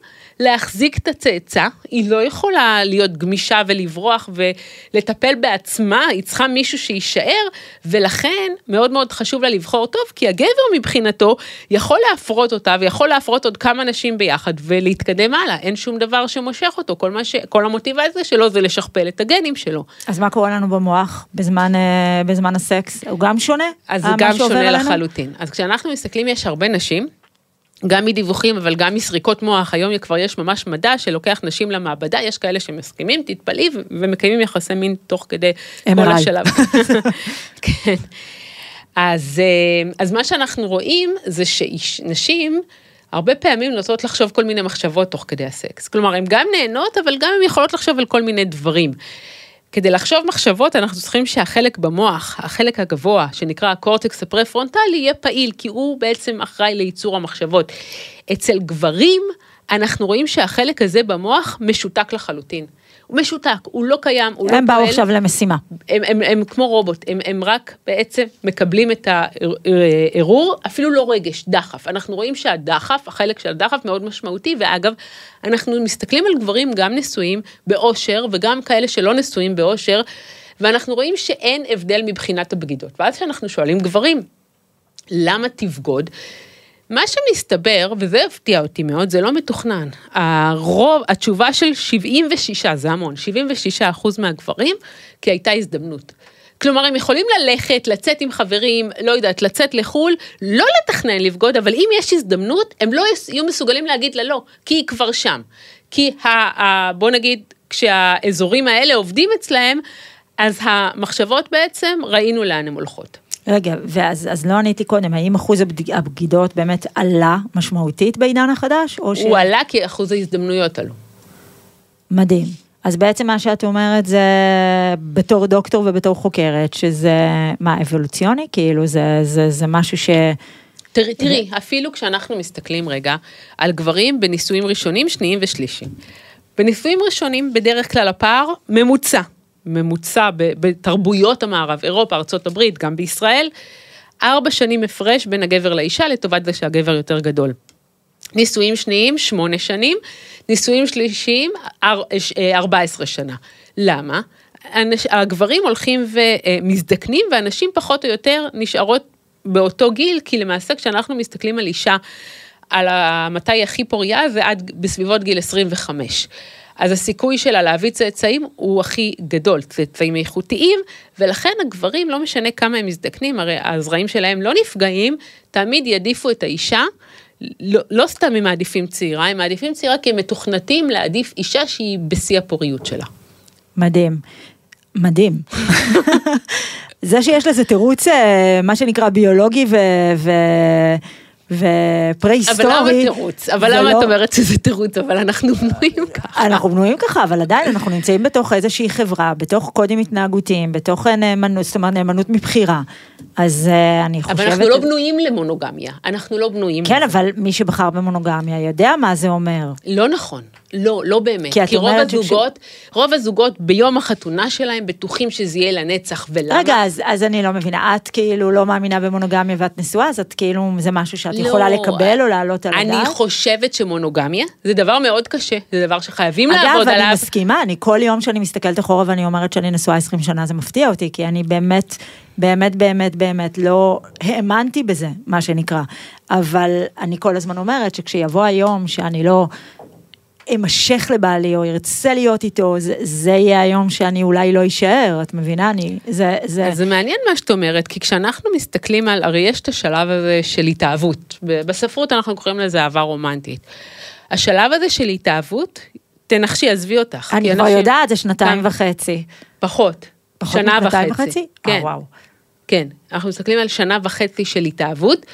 להחזיק את הצאצא, היא לא יכולה להיות גמישה ולברוח ולטפל בעצמה, היא צריכה מישהו שיישאר, ולכן מאוד מאוד חשוב לה לבחור טוב, כי הגבר מבחינתו יכול להפרות אותה ויכול להפרות עוד כמה נשים ביחד ולהתקדם הלאה, אין שום דבר שמושך אותו, כל, ש... כל המוטיבציה שלו זה לשכפל את הגנים שלו. אז מה קורה לנו במוח בזמן, אה, בזמן הסקס? הוא גם שונה? אז זה מה גם שונה עלינו? לחלוטין. אז כשאנחנו מסתכלים, יש הרבה נשים, גם מדיווחים, אבל גם מסריקות מוח, היום כבר יש ממש מדע שלוקח נשים למעבדה, יש כאלה שמסכימים, תתפלאי, ומקיימים יחסי מין תוך כדי כל MRI. השלב. כן. אז, אה, אז מה שאנחנו רואים זה שנשים, הרבה פעמים נוטות לחשוב כל מיני מחשבות תוך כדי הסקס. כלומר, הן גם נהנות, אבל גם הן יכולות לחשוב על כל מיני דברים. כדי לחשוב מחשבות, אנחנו צריכים שהחלק במוח, החלק הגבוה, שנקרא הקורטקס הפרפרונטלי, יהיה פעיל, כי הוא בעצם אחראי לייצור המחשבות. אצל גברים, אנחנו רואים שהחלק הזה במוח משותק לחלוטין. הוא משותק, הוא לא קיים, הוא לא הם באו פועל. עכשיו למשימה. הם, הם, הם כמו רובוט, הם, הם רק בעצם מקבלים את הערעור, אפילו לא רגש, דחף. אנחנו רואים שהדחף, החלק של הדחף מאוד משמעותי, ואגב, אנחנו מסתכלים על גברים גם נשואים באושר, וגם כאלה שלא נשואים באושר, ואנחנו רואים שאין הבדל מבחינת הבגידות. ואז כשאנחנו שואלים גברים, למה תבגוד? מה שמסתבר, וזה הפתיע אותי מאוד, זה לא מתוכנן. הרוב, התשובה של 76, זה המון, 76 אחוז מהגברים, כי הייתה הזדמנות. כלומר, הם יכולים ללכת, לצאת עם חברים, לא יודעת, לצאת לחו"ל, לא לתכנן לבגוד, אבל אם יש הזדמנות, הם לא יהיו מסוגלים להגיד לה לא, כי היא כבר שם. כי ה, ה, בוא נגיד, כשהאזורים האלה עובדים אצלהם, אז המחשבות בעצם, ראינו לאן הן הולכות. רגע, ואז אז לא עניתי קודם, האם אחוז הבגידות באמת עלה משמעותית בעידן החדש? או ש... הוא עלה כי אחוז ההזדמנויות עלו. מדהים. אז בעצם מה שאת אומרת זה בתור דוקטור ובתור חוקרת, שזה, מה, אבולוציוני? כאילו, זה, זה, זה משהו ש... תראי, תראי, אפילו כשאנחנו מסתכלים רגע על גברים בנישואים ראשונים, שניים ושלישיים. בנישואים ראשונים בדרך כלל הפער ממוצע, ממוצע בתרבויות המערב, אירופה, ארה"ב, גם בישראל, ארבע שנים הפרש בין הגבר לאישה לטובת זה שהגבר יותר גדול. נישואים שניים, שמונה שנים, נישואים שלישיים, אה, 14 שנה. למה? הגברים הולכים ומזדקנים והנשים פחות או יותר נשארות באותו גיל, כי למעשה כשאנחנו מסתכלים על אישה, על מתי היא הכי פוריה זה עד בסביבות גיל 25. אז הסיכוי שלה להביא צאצאים הוא הכי גדול, צאצאים איכותיים, ולכן הגברים, לא משנה כמה הם מזדקנים, הרי הזרעים שלהם לא נפגעים, תמיד יעדיפו את האישה. לא, לא סתם הם מעדיפים צעירה, הם מעדיפים צעירה כי הם מתוכנתים להעדיף אישה שהיא בשיא הפוריות שלה. מדהים. מדהים. זה שיש לזה תירוץ, אה, מה שנקרא ביולוגי ו... ו... ופרה-היסטורי. אבל למה תירוץ? אבל זה למה לא- את אומרת שזה תירוץ? אבל אנחנו בנויים ככה. אנחנו בנויים ככה, אבל עדיין אנחנו נמצאים בתוך איזושהי חברה, בתוך קודים התנהגותיים, בתוך נאמנות, זאת אומרת נאמנות מבחירה. אז אה, אני חושבת... אבל אנחנו לא בנויים למונוגמיה, אנחנו לא בנויים. כן, לזה. אבל מי שבחר במונוגמיה יודע מה זה אומר. לא נכון, לא, לא באמת. כי כי רוב הזוגות, רוב הזוגות ביום החתונה שלהם בטוחים שזה יהיה לנצח, ולמה? רגע, אז, אז אני לא מבינה, את כאילו לא מאמינה במונוגמיה ואת נשואה, אז את כאילו, זה משהו שאת לא, יכולה לקבל או להעלות על הדעת? אני חושבת שמונוגמיה זה דבר מאוד קשה, זה דבר שחייבים לעבוד אגב, עליו. אני מסכימה, אני כל יום שאני מסתכלת אחורה ואני אומרת שאני נשואה 20 שנה, זה מפתיע אותי, כי אני באמת, באמת, באמת, באמת לא האמנתי בזה, מה שנקרא. אבל אני כל הזמן אומרת שכשיבוא היום שאני לא אמשך לבעלי או ארצה להיות איתו, זה, זה יהיה היום שאני אולי לא אשאר, את מבינה? אני, זה, זה... אז זה מעניין מה שאת אומרת, כי כשאנחנו מסתכלים על, הרי יש את השלב הזה של התאהבות, בספרות אנחנו קוראים לזה אהבה רומנטית. השלב הזה של התאהבות, תנחשי, עזבי אותך. אני כבר יודעת, זה שנתיים גם- וחצי. פחות. פחות שנה משנתיים וחצי. וחצי? כן. אה, וואו. כן, אנחנו מסתכלים על שנה וחצי של התאהבות,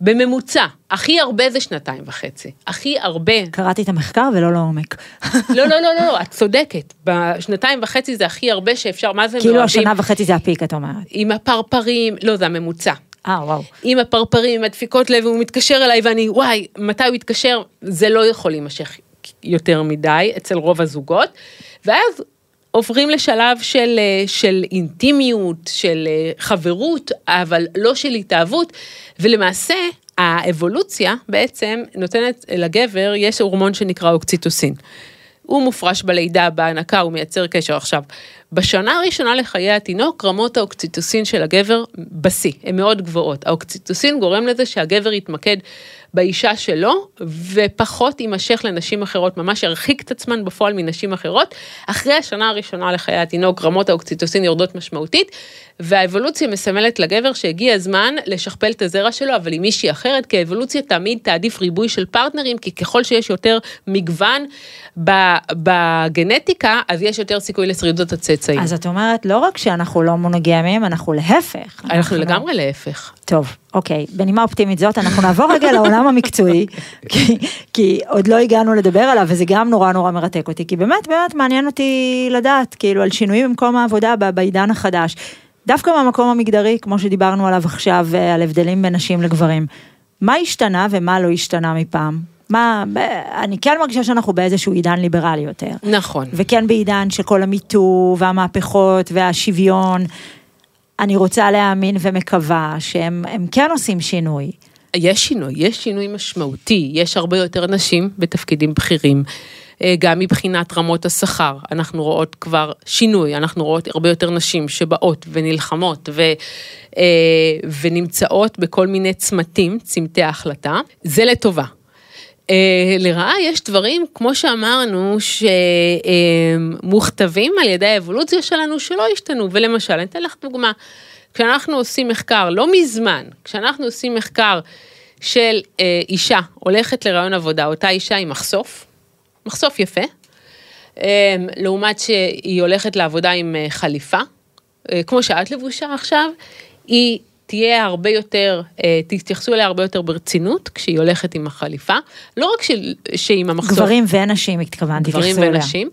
בממוצע, הכי הרבה זה שנתיים וחצי. הכי הרבה. קראתי את המחקר ולא לעומק. לא, לא, לא, לא, את צודקת. בשנתיים וחצי זה הכי הרבה שאפשר, מה זה כאילו? השנה וחצי זה הפיק, את אומרת. עם הפרפרים, לא, זה הממוצע. אה, וואו. עם הפרפרים, עם הדפיקות לב, הוא מתקשר אליי ואני, וואי, מתי הוא יתקשר? זה לא יכול להימשך יותר מדי אצל רוב הזוגות. ואז עוברים לשלב של, אה, של אינטימיות, של אה, חברות, אבל לא של התאהבות, ולמעשה האבולוציה בעצם נותנת לגבר, יש הורמון שנקרא אוקציטוסין. הוא מופרש בלידה, בהנקה, הוא מייצר קשר. עכשיו, בשנה הראשונה לחיי התינוק, רמות האוקציטוסין של הגבר בשיא, הן מאוד גבוהות. האוקציטוסין גורם לזה שהגבר יתמקד באישה שלו, ופחות יימשך לנשים אחרות, ממש ירחיק את עצמן בפועל מנשים אחרות. אחרי השנה הראשונה לחיי התינוק, רמות האוקציטוסין יורדות משמעותית, והאבולוציה מסמלת לגבר שהגיע הזמן לשכפל את הזרע שלו, אבל עם מישהי אחרת, כי האבולוציה תמיד תעדיף ריבוי של פרטנרים, כי ככל שיש יותר מגוון בגנטיקה, אז יש יותר סיכוי לשרידות הצאצאים. אז את אומרת, לא רק שאנחנו לא מונוגמיים, אנחנו להפך. אנחנו לגמרי להפך. טוב, אוקיי, בנימה אופטימית זאת, אנחנו נעבור רגע לעולם המקצועי, כי, כי עוד לא הגענו לדבר עליו, וזה גם נורא נורא מרתק אותי, כי באמת באמת מעניין אותי לדעת, כאילו, על שינויים במקום העבודה בעידן החדש. דווקא מהמקום המגדרי, כמו שדיברנו עליו עכשיו, אה, על הבדלים בין נשים לגברים. מה השתנה ומה לא השתנה מפעם? מה, אני כן מרגישה שאנחנו באיזשהו עידן ליברלי יותר. נכון. וכן בעידן של כל המיטו והמהפכות והשוויון. אני רוצה להאמין ומקווה שהם הם כן עושים שינוי. יש שינוי, יש שינוי משמעותי, יש הרבה יותר נשים בתפקידים בכירים. אה, גם מבחינת רמות השכר, אנחנו רואות כבר שינוי, אנחנו רואות הרבה יותר נשים שבאות ונלחמות ו, אה, ונמצאות בכל מיני צמתים, צמתי ההחלטה, זה לטובה. Uh, לרעה יש דברים, כמו שאמרנו, שמוכתבים על ידי האבולוציה שלנו שלא השתנו, ולמשל, אני אתן לך דוגמה, כשאנחנו עושים מחקר, לא מזמן, כשאנחנו עושים מחקר של אישה הולכת לרעיון עבודה, אותה אישה עם מחשוף, מחשוף יפה, uh, לעומת שהיא הולכת לעבודה עם uh, חליפה, uh, כמו שאת לבושה עכשיו, היא תהיה הרבה יותר, אה, תתייחסו אליה הרבה יותר ברצינות כשהיא הולכת עם החליפה, לא רק שהיא עם המחשוף. גברים ונשים התכוונתי, גברים ונשים,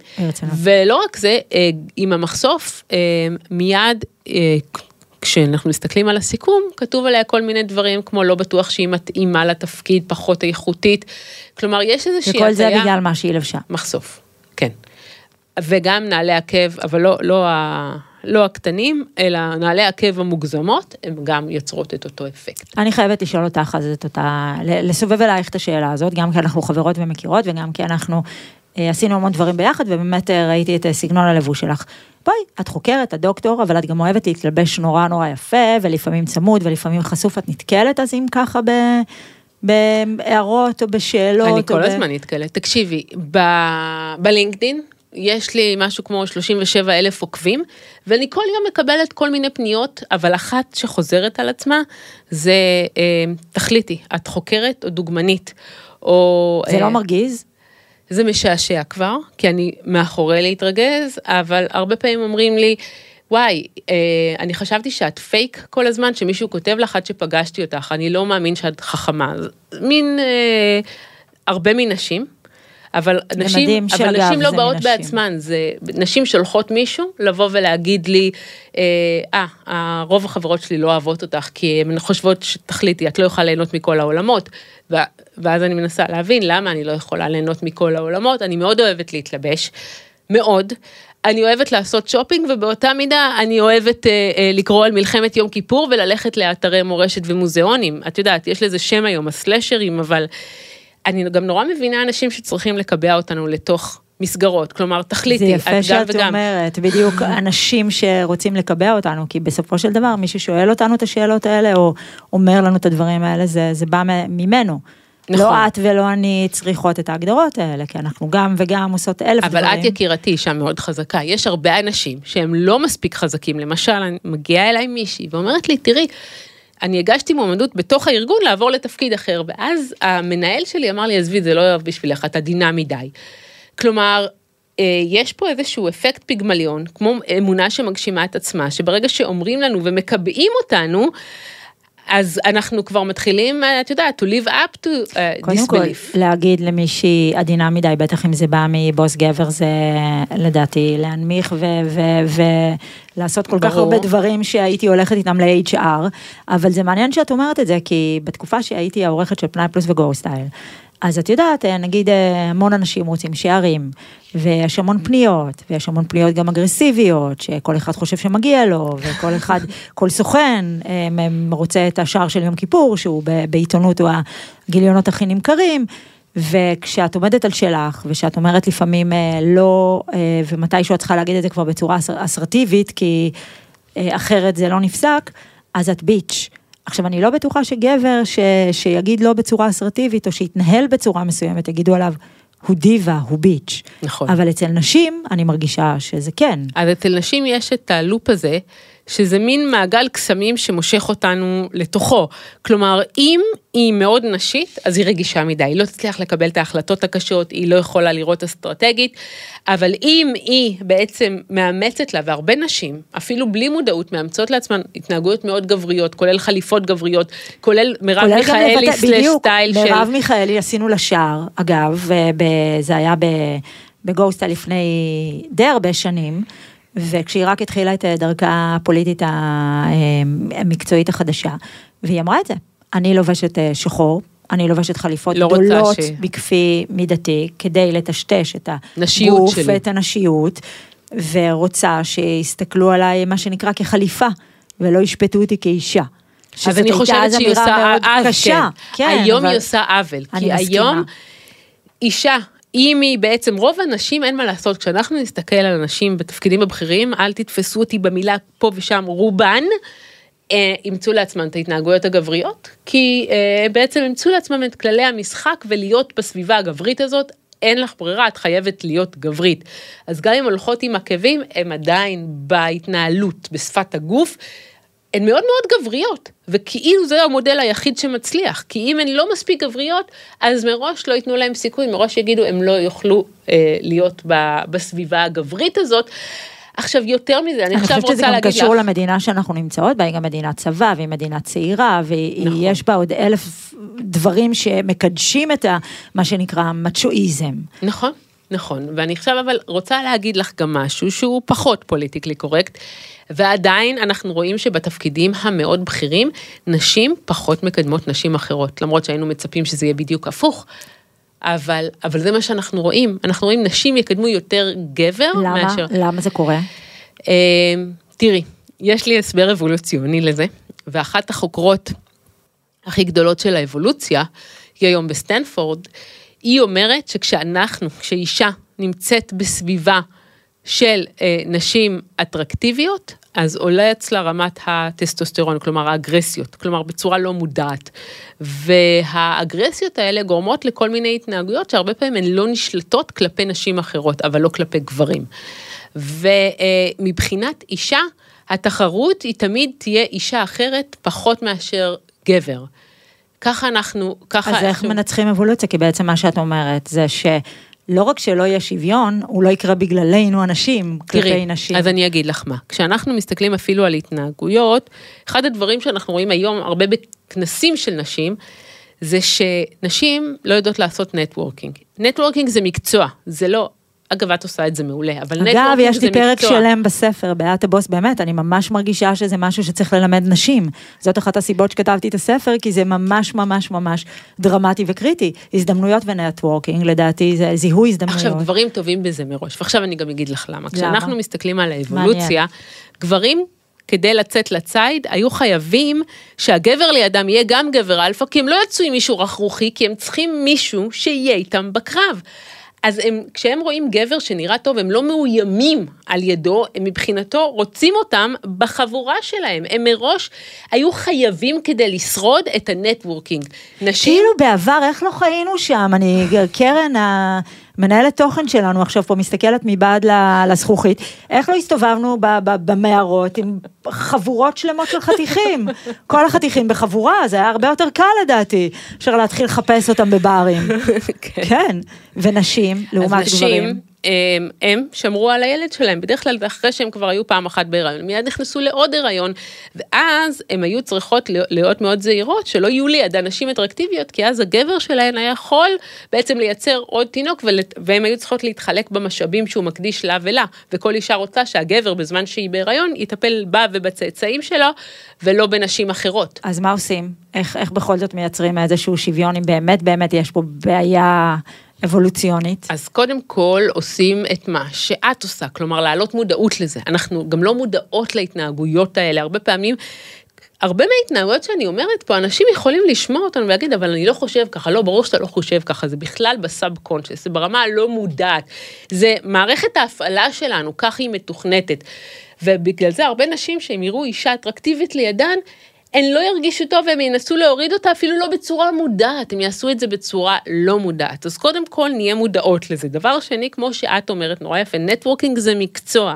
ולא רק זה, אה, עם המחשוף אה, מיד כשאנחנו מסתכלים על הסיכום, כתוב עליה כל מיני דברים, כמו לא בטוח שהיא מתאימה לתפקיד, פחות איכותית. כלומר, יש איזושהי הטעיה... וכל זה בגלל מה שהיא לבשה. מחשוף, כן. וגם נעלי עקב, אבל לא, לא, לא הקטנים, אלא נעלי עקב המוגזמות, הן גם יוצרות את אותו אפקט. אני חייבת לשאול אותך אז את אותה, לסובב אלייך את השאלה הזאת, גם כי אנחנו חברות ומכירות, וגם כי אנחנו עשינו המון דברים ביחד, ובאמת אה, ראיתי את סגנון הלבוש שלך. בואי, את חוקרת, את דוקטור, אבל את גם אוהבת להתלבש נורא נורא יפה, ולפעמים צמוד ולפעמים חשוף, את נתקלת אז אם ככה ב... בהערות או בשאלות. אני כל ב... הזמן נתקלת. תקשיבי, ב... בלינקדין יש לי משהו כמו 37 אלף עוקבים, ואני כל יום מקבלת כל מיני פניות, אבל אחת שחוזרת על עצמה, זה אה, תחליטי, את חוקרת או דוגמנית, או... זה לא אה, לא מרגיז? זה משעשע כבר, כי אני מאחורי להתרגז, אבל הרבה פעמים אומרים לי, וואי, אה, אני חשבתי שאת פייק כל הזמן, שמישהו כותב לך עד שפגשתי אותך, אני לא מאמין שאת חכמה. מין, אה, הרבה מנשים. אבל נשים, אבל נשים לא באות מנשים. בעצמן, זה נשים שולחות מישהו לבוא ולהגיד לי, אה, אה, רוב החברות שלי לא אוהבות אותך, כי הן חושבות שתחליטי, את לא יכולה ליהנות מכל העולמות, ואז אני מנסה להבין למה אני לא יכולה ליהנות מכל העולמות, אני מאוד אוהבת להתלבש, מאוד. אני אוהבת לעשות שופינג ובאותה מידה אני אוהבת אה, אה, לקרוא על מלחמת יום כיפור וללכת לאתרי מורשת ומוזיאונים. את יודעת, יש לזה שם היום, הסלשרים, אבל אני גם נורא מבינה אנשים שצריכים לקבע אותנו לתוך מסגרות, כלומר תחליטי, את גם וגם. זה יפה שאת אומרת, בדיוק אנשים שרוצים לקבע אותנו, כי בסופו של דבר מי ששואל אותנו את השאלות האלה, או אומר לנו את הדברים האלה, זה, זה בא ממנו. נכון. לא את ולא אני צריכות את ההגדרות האלה, כי אנחנו גם וגם עושות אלף אבל דברים. אבל את יקירתי אישה מאוד חזקה, יש הרבה אנשים שהם לא מספיק חזקים, למשל, מגיעה אליי מישהי ואומרת לי, תראי, אני הגשתי מועמדות בתוך הארגון לעבור לתפקיד אחר, ואז המנהל שלי אמר לי, עזבי, זה לא בשבילך, את עדינה מדי. כלומר, אה, יש פה איזשהו אפקט פיגמליון, כמו אמונה שמגשימה את עצמה, שברגע שאומרים לנו ומקבעים אותנו, אז אנחנו כבר מתחילים, את יודעת, to live up to uh, קודם this כל, belief. להגיד למישהי עדינה מדי, בטח אם זה בא מבוס גבר, זה לדעתי להנמיך ולעשות כל ברור. כך הרבה דברים שהייתי הולכת איתם ל-HR, אבל זה מעניין שאת אומרת את זה, כי בתקופה שהייתי העורכת של פנאי פלוס וגו סטייל, אז את יודעת, אה, נגיד אה, המון אנשים רוצים שערים, ויש המון פניות, ויש המון פניות גם אגרסיביות, שכל אחד חושב שמגיע לו, וכל אחד, כל סוכן אה, רוצה את השער של יום כיפור, שהוא בעיתונות הוא הגיליונות הכי נמכרים. וכשאת עומדת על שלך, ושאת אומרת לפעמים לא, ומתישהו את צריכה להגיד את זה כבר בצורה אסרטיבית, כי אחרת זה לא נפסק, אז את ביץ'. עכשיו, אני לא בטוחה שגבר ש, שיגיד לא בצורה אסרטיבית, או שיתנהל בצורה מסוימת, יגידו עליו, הוא דיבה, הוא ביץ'. נכון. אבל אצל נשים, אני מרגישה שזה כן. אז אצל נשים יש את הלופ הזה, שזה מין מעגל קסמים שמושך אותנו לתוכו. כלומר, אם היא מאוד נשית, אז היא רגישה מדי, היא לא תצליח לקבל את ההחלטות הקשות, היא לא יכולה לראות אסטרטגית, אבל אם היא בעצם מאמצת לה, והרבה נשים, אפילו בלי מודעות, מאמצות לעצמן התנהגויות מאוד גבריות, כולל חליפות גבריות, כולל מרב כולל מיכאלי סלש סטייל של... מרב מיכאלי עשינו לה שער, אגב, זה היה בגוסטה לפני די הרבה שנים. וכשהיא רק התחילה את דרכה הפוליטית המקצועית החדשה, והיא אמרה את זה, אני לובשת אה, שחור, אני לובשת חליפות לא גדולות ש... בכפי מידתי, כדי לטשטש את הגוף שלי. ואת הנשיות, ורוצה שיסתכלו עליי מה שנקרא כחליפה, ולא ישפטו אותי כאישה. אז אני חושבת שהיא עושה עוול. כן. כן, היום היא עושה עוול, כי היום אישה אם היא בעצם, רוב הנשים אין מה לעשות, כשאנחנו נסתכל על אנשים בתפקידים הבכירים, אל תתפסו אותי במילה פה ושם, רובן, אה, אימצו לעצמם את ההתנהגויות הגבריות, כי אה, בעצם אימצו לעצמם את כללי המשחק ולהיות בסביבה הגברית הזאת, אין לך ברירה, את חייבת להיות גברית. אז גם אם הולכות עם עקבים, הן עדיין בהתנהלות, בשפת הגוף, הן מאוד מאוד גבריות, וכאילו זה המודל היחיד שמצליח, כי אם הן לא מספיק גבריות, אז מראש לא ייתנו להם סיכוי, מראש יגידו הם לא יוכלו אה, להיות ב, בסביבה הגברית הזאת. עכשיו יותר מזה, אני עכשיו רוצה להגיד לך. אני חושבת שזה גם קשור למדינה שאנחנו נמצאות בה, היא גם מדינת צבא, והיא מדינה צעירה, ויש נכון. בה עוד אלף דברים שמקדשים את ה, מה שנקרא מצ'ואיזם. נכון. נכון, ואני עכשיו אבל רוצה להגיד לך גם משהו שהוא פחות פוליטיקלי קורקט, ועדיין אנחנו רואים שבתפקידים המאוד בכירים, נשים פחות מקדמות נשים אחרות, למרות שהיינו מצפים שזה יהיה בדיוק הפוך. אבל, אבל זה מה שאנחנו רואים, אנחנו רואים נשים יקדמו יותר גבר למה? מאשר... למה זה קורה? אה, תראי, יש לי הסבר אבולוציוני לזה, ואחת החוקרות הכי גדולות של האבולוציה, היא היום בסטנפורד, היא אומרת שכשאנחנו, כשאישה נמצאת בסביבה של אה, נשים אטרקטיביות, אז עולה אצלה רמת הטסטוסטרון, כלומר האגרסיות, כלומר בצורה לא מודעת. והאגרסיות האלה גורמות לכל מיני התנהגויות שהרבה פעמים הן לא נשלטות כלפי נשים אחרות, אבל לא כלפי גברים. ומבחינת אישה, התחרות היא תמיד תהיה אישה אחרת פחות מאשר גבר. ככה אנחנו, ככה... אז איך מנצחים אבולוציה? כי בעצם מה שאת אומרת זה ש... לא רק שלא יהיה שוויון, הוא לא יקרה בגללנו הנשים, כלפי נשים. אז אני אגיד לך מה, כשאנחנו מסתכלים אפילו על התנהגויות, אחד הדברים שאנחנו רואים היום הרבה בכנסים של נשים, זה שנשים לא יודעות לעשות networking. networking זה מקצוע, זה לא, אגב, את עושה את זה מעולה, אבל נטוורקינג זה מקצוע. אגב, יש לי פרק שלם בספר, ב"את הבוס", באמת, אני ממש מרגישה שזה משהו שצריך ללמד נשים. זאת אחת הסיבות שכתבתי את הספר, כי זה ממש ממש ממש דרמטי וקריטי. הזדמנויות ו networking, לדעתי, זה זיהוי הזדמנויות. עכשיו, גברים טובים בזה מראש, ועכשיו אני גם אגיד לך למה. למה? כשאנחנו מסתכלים על האבולוציה, גברים כדי לצאת לציד, היו חייבים שהגבר לידם יהיה גם גבר אלפא, כי הם לא יצאו עם מישהו רכרוכי, כי הם צריכים מישהו שיהיה איתם בקרב. אז הם, כשהם רואים גבר שנראה טוב, הם לא מאוימים על ידו, הם מבחינתו רוצים אותם בחבורה שלהם. הם מראש היו חייבים כדי לשרוד את ה networking. נשים... כאילו בעבר, איך לא חיינו שם? אני, קרן, מנהלת תוכן שלנו עכשיו פה מסתכלת מבעד לזכוכית, איך לא הסתובבנו במערות עם חבורות שלמות של חתיכים? כל החתיכים בחבורה, זה היה הרבה יותר קל לדעתי, אפשר להתחיל לחפש אותם בברים. כן. כן, ונשים, לעומת גברים. הם, הם שמרו על הילד שלהם, בדרך כלל אחרי שהם כבר היו פעם אחת בהיריון, מיד נכנסו לעוד הריון, ואז הם היו צריכות להיות מאוד זהירות, שלא יהיו ליד אנשים אטרקטיביות, כי אז הגבר שלהן היה יכול בעצם לייצר עוד תינוק, והם היו צריכות להתחלק במשאבים שהוא מקדיש לה ולה, וכל אישה רוצה שהגבר בזמן שהיא בהיריון יטפל בה ובצאצאים שלו, ולא בנשים אחרות. אז מה עושים? איך, איך בכל זאת מייצרים איזשהו שוויון, אם באמת באמת יש פה בעיה אבולוציונית. אז קודם כל עושים את מה שאת עושה, כלומר להעלות מודעות לזה. אנחנו גם לא מודעות להתנהגויות האלה, הרבה פעמים. הרבה מההתנהגויות שאני אומרת פה, אנשים יכולים לשמוע אותנו ולהגיד, אבל אני לא חושב ככה, לא, ברור שאתה לא חושב ככה, זה בכלל בסאב קונצ'ס, זה ברמה הלא מודעת. זה מערכת ההפעלה שלנו, כך היא מתוכנתת. ובגלל זה הרבה נשים שהם יראו אישה אטרקטיבית לידן, הן לא ירגישו טוב והם ינסו להוריד אותה אפילו לא בצורה מודעת, הם יעשו את זה בצורה לא מודעת. אז קודם כל נהיה מודעות לזה. דבר שני, כמו שאת אומרת, נורא יפה, נטוורקינג זה מקצוע.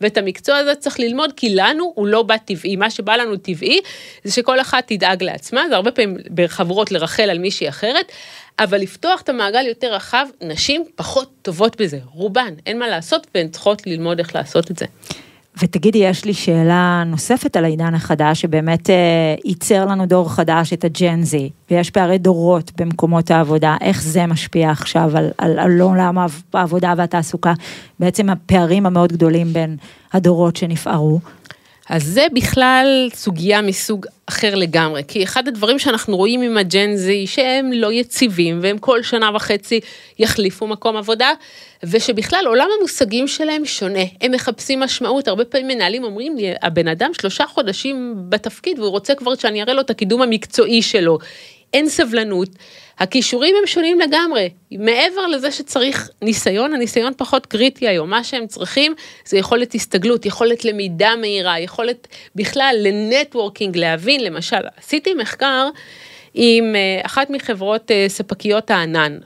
ואת המקצוע הזה צריך ללמוד, כי לנו הוא לא בא טבעי. מה שבא לנו טבעי, זה שכל אחת תדאג לעצמה, זה הרבה פעמים בחברות לרחל על מישהי אחרת, אבל לפתוח את המעגל יותר רחב, נשים פחות טובות בזה, רובן, אין מה לעשות, והן צריכות ללמוד איך לעשות את זה. ותגידי, יש לי שאלה נוספת על העידן החדש, שבאמת אה, ייצר לנו דור חדש, את הג'ן זי, ויש פערי דורות במקומות העבודה, איך זה משפיע עכשיו על, על, על עולם העבודה והתעסוקה, בעצם הפערים המאוד גדולים בין הדורות שנפערו. אז זה בכלל סוגיה מסוג אחר לגמרי, כי אחד הדברים שאנחנו רואים עם הג'ן זי שהם לא יציבים והם כל שנה וחצי יחליפו מקום עבודה, ושבכלל עולם המושגים שלהם שונה, הם מחפשים משמעות, הרבה פעמים מנהלים אומרים לי, הבן אדם שלושה חודשים בתפקיד והוא רוצה כבר שאני אראה לו את הקידום המקצועי שלו. אין סבלנות. הכישורים הם שונים לגמרי. מעבר לזה שצריך ניסיון, הניסיון פחות קריטי היום. מה שהם צריכים זה יכולת הסתגלות, יכולת למידה מהירה, יכולת בכלל לנטוורקינג, להבין. למשל, עשיתי מחקר עם אה, אחת מחברות אה, ספקיות הענן,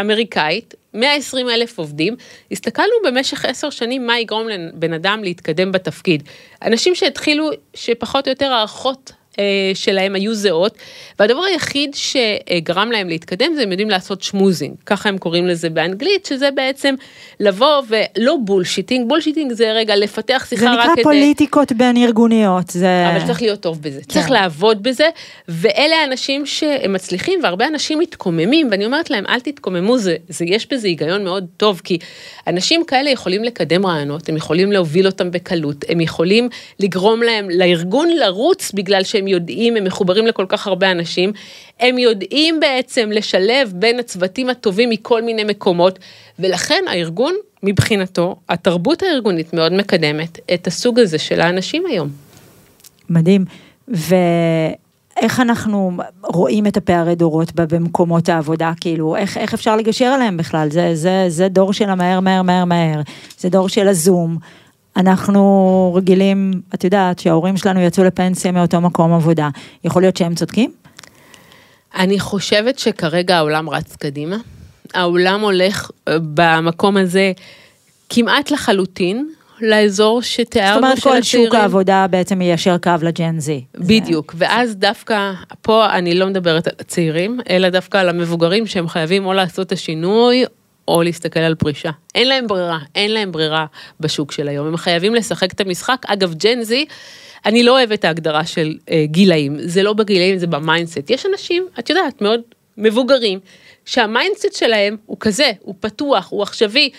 אמריקאית, 120 אלף עובדים, הסתכלנו במשך עשר שנים מה יגרום לבן אדם להתקדם בתפקיד. אנשים שהתחילו, שפחות או יותר הערכות שלהם היו זהות, והדבר היחיד שגרם להם להתקדם זה הם יודעים לעשות schmoozing, ככה הם קוראים לזה באנגלית, שזה בעצם לבוא ולא bullshitting, bullshitting זה רגע לפתח שיחה רק כדי... זה נקרא פוליטיקות בין ארגוניות, זה... אבל צריך להיות טוב בזה, כן. צריך לעבוד בזה, ואלה האנשים שהם מצליחים, והרבה אנשים מתקוממים, ואני אומרת להם, אל תתקוממו, זה, זה, יש בזה היגיון מאוד טוב, כי אנשים כאלה יכולים לקדם רעיונות, הם יכולים להוביל אותם בקלות, הם יכולים לגרום להם, לארגון לרוץ בגלל שהם יודעים, הם מחוברים לכל כך הרבה אנשים, הם יודעים בעצם לשלב בין הצוותים הטובים מכל מיני מקומות, ולכן הארגון, מבחינתו, התרבות הארגונית מאוד מקדמת את הסוג הזה של האנשים היום. מדהים. ואיך אנחנו רואים את הפערי דורות במקומות העבודה, כאילו, איך, איך אפשר לגשר עליהם בכלל? זה, זה, זה דור של המהר, מהר, מהר, מהר, זה דור של הזום. אנחנו רגילים, את יודעת, שההורים שלנו יצאו לפנסיה מאותו מקום עבודה. יכול להיות שהם צודקים? אני חושבת שכרגע העולם רץ קדימה. העולם הולך אה, במקום הזה כמעט לחלוטין. לאזור שתיארנו של הצעירים. זאת אומרת, כל שוק העבודה בעצם יישר קו ל Gen Z. בדיוק, זה... ואז דווקא, פה אני לא מדברת על הצעירים, אלא דווקא על המבוגרים שהם חייבים או לעשות את השינוי, או להסתכל על פרישה. אין להם ברירה, אין להם ברירה בשוק של היום. הם חייבים לשחק את המשחק. אגב, Gen Z, אני לא אוהבת את ההגדרה של אה, גילאים, זה לא בגילאים, זה ב mindset. יש אנשים, את יודעת, מאוד מבוגרים, שה mindset שלהם הוא כזה, הוא פתוח, הוא עכשווי.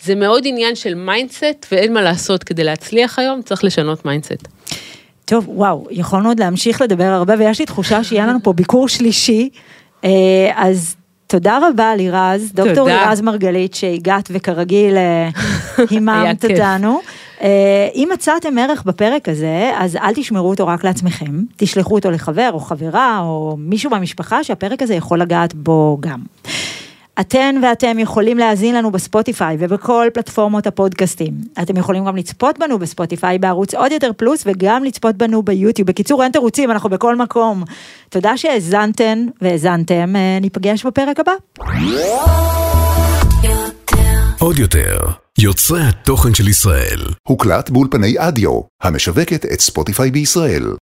זה מאוד עניין של mindset, ואין מה לעשות, כדי להצליח היום צריך לשנות mindset. טוב, וואו, יכולנו עוד להמשיך לדבר הרבה, ויש לי תחושה שיהיה לנו פה ביקור שלישי, אה, אז תודה רבה לירז, דוקטור לירז מרגלית שהגעת וכרגיל אה, היממת אותנו. אה, אם מצאתם ערך בפרק הזה, אז אל תשמרו אותו רק לעצמכם, תשלחו אותו לחבר או חברה או מישהו במשפחה שהפרק הזה יכול לגעת בו גם. אתן ואתם יכולים להאזין לנו בספוטיפיי ובכל פלטפורמות הפודקאסטים. אתם יכולים גם לצפות בנו בספוטיפיי בערוץ עוד יותר פלוס וגם לצפות בנו ביוטיוב. בקיצור, אין תירוצים, אנחנו בכל מקום. תודה שהאזנתן והאזנתם, אה, ניפגש בפרק הבא. עוד יותר, יוצרי התוכן של ישראל. הוקלט באולפני אדיו, המשווקת את ספוטיפיי בישראל.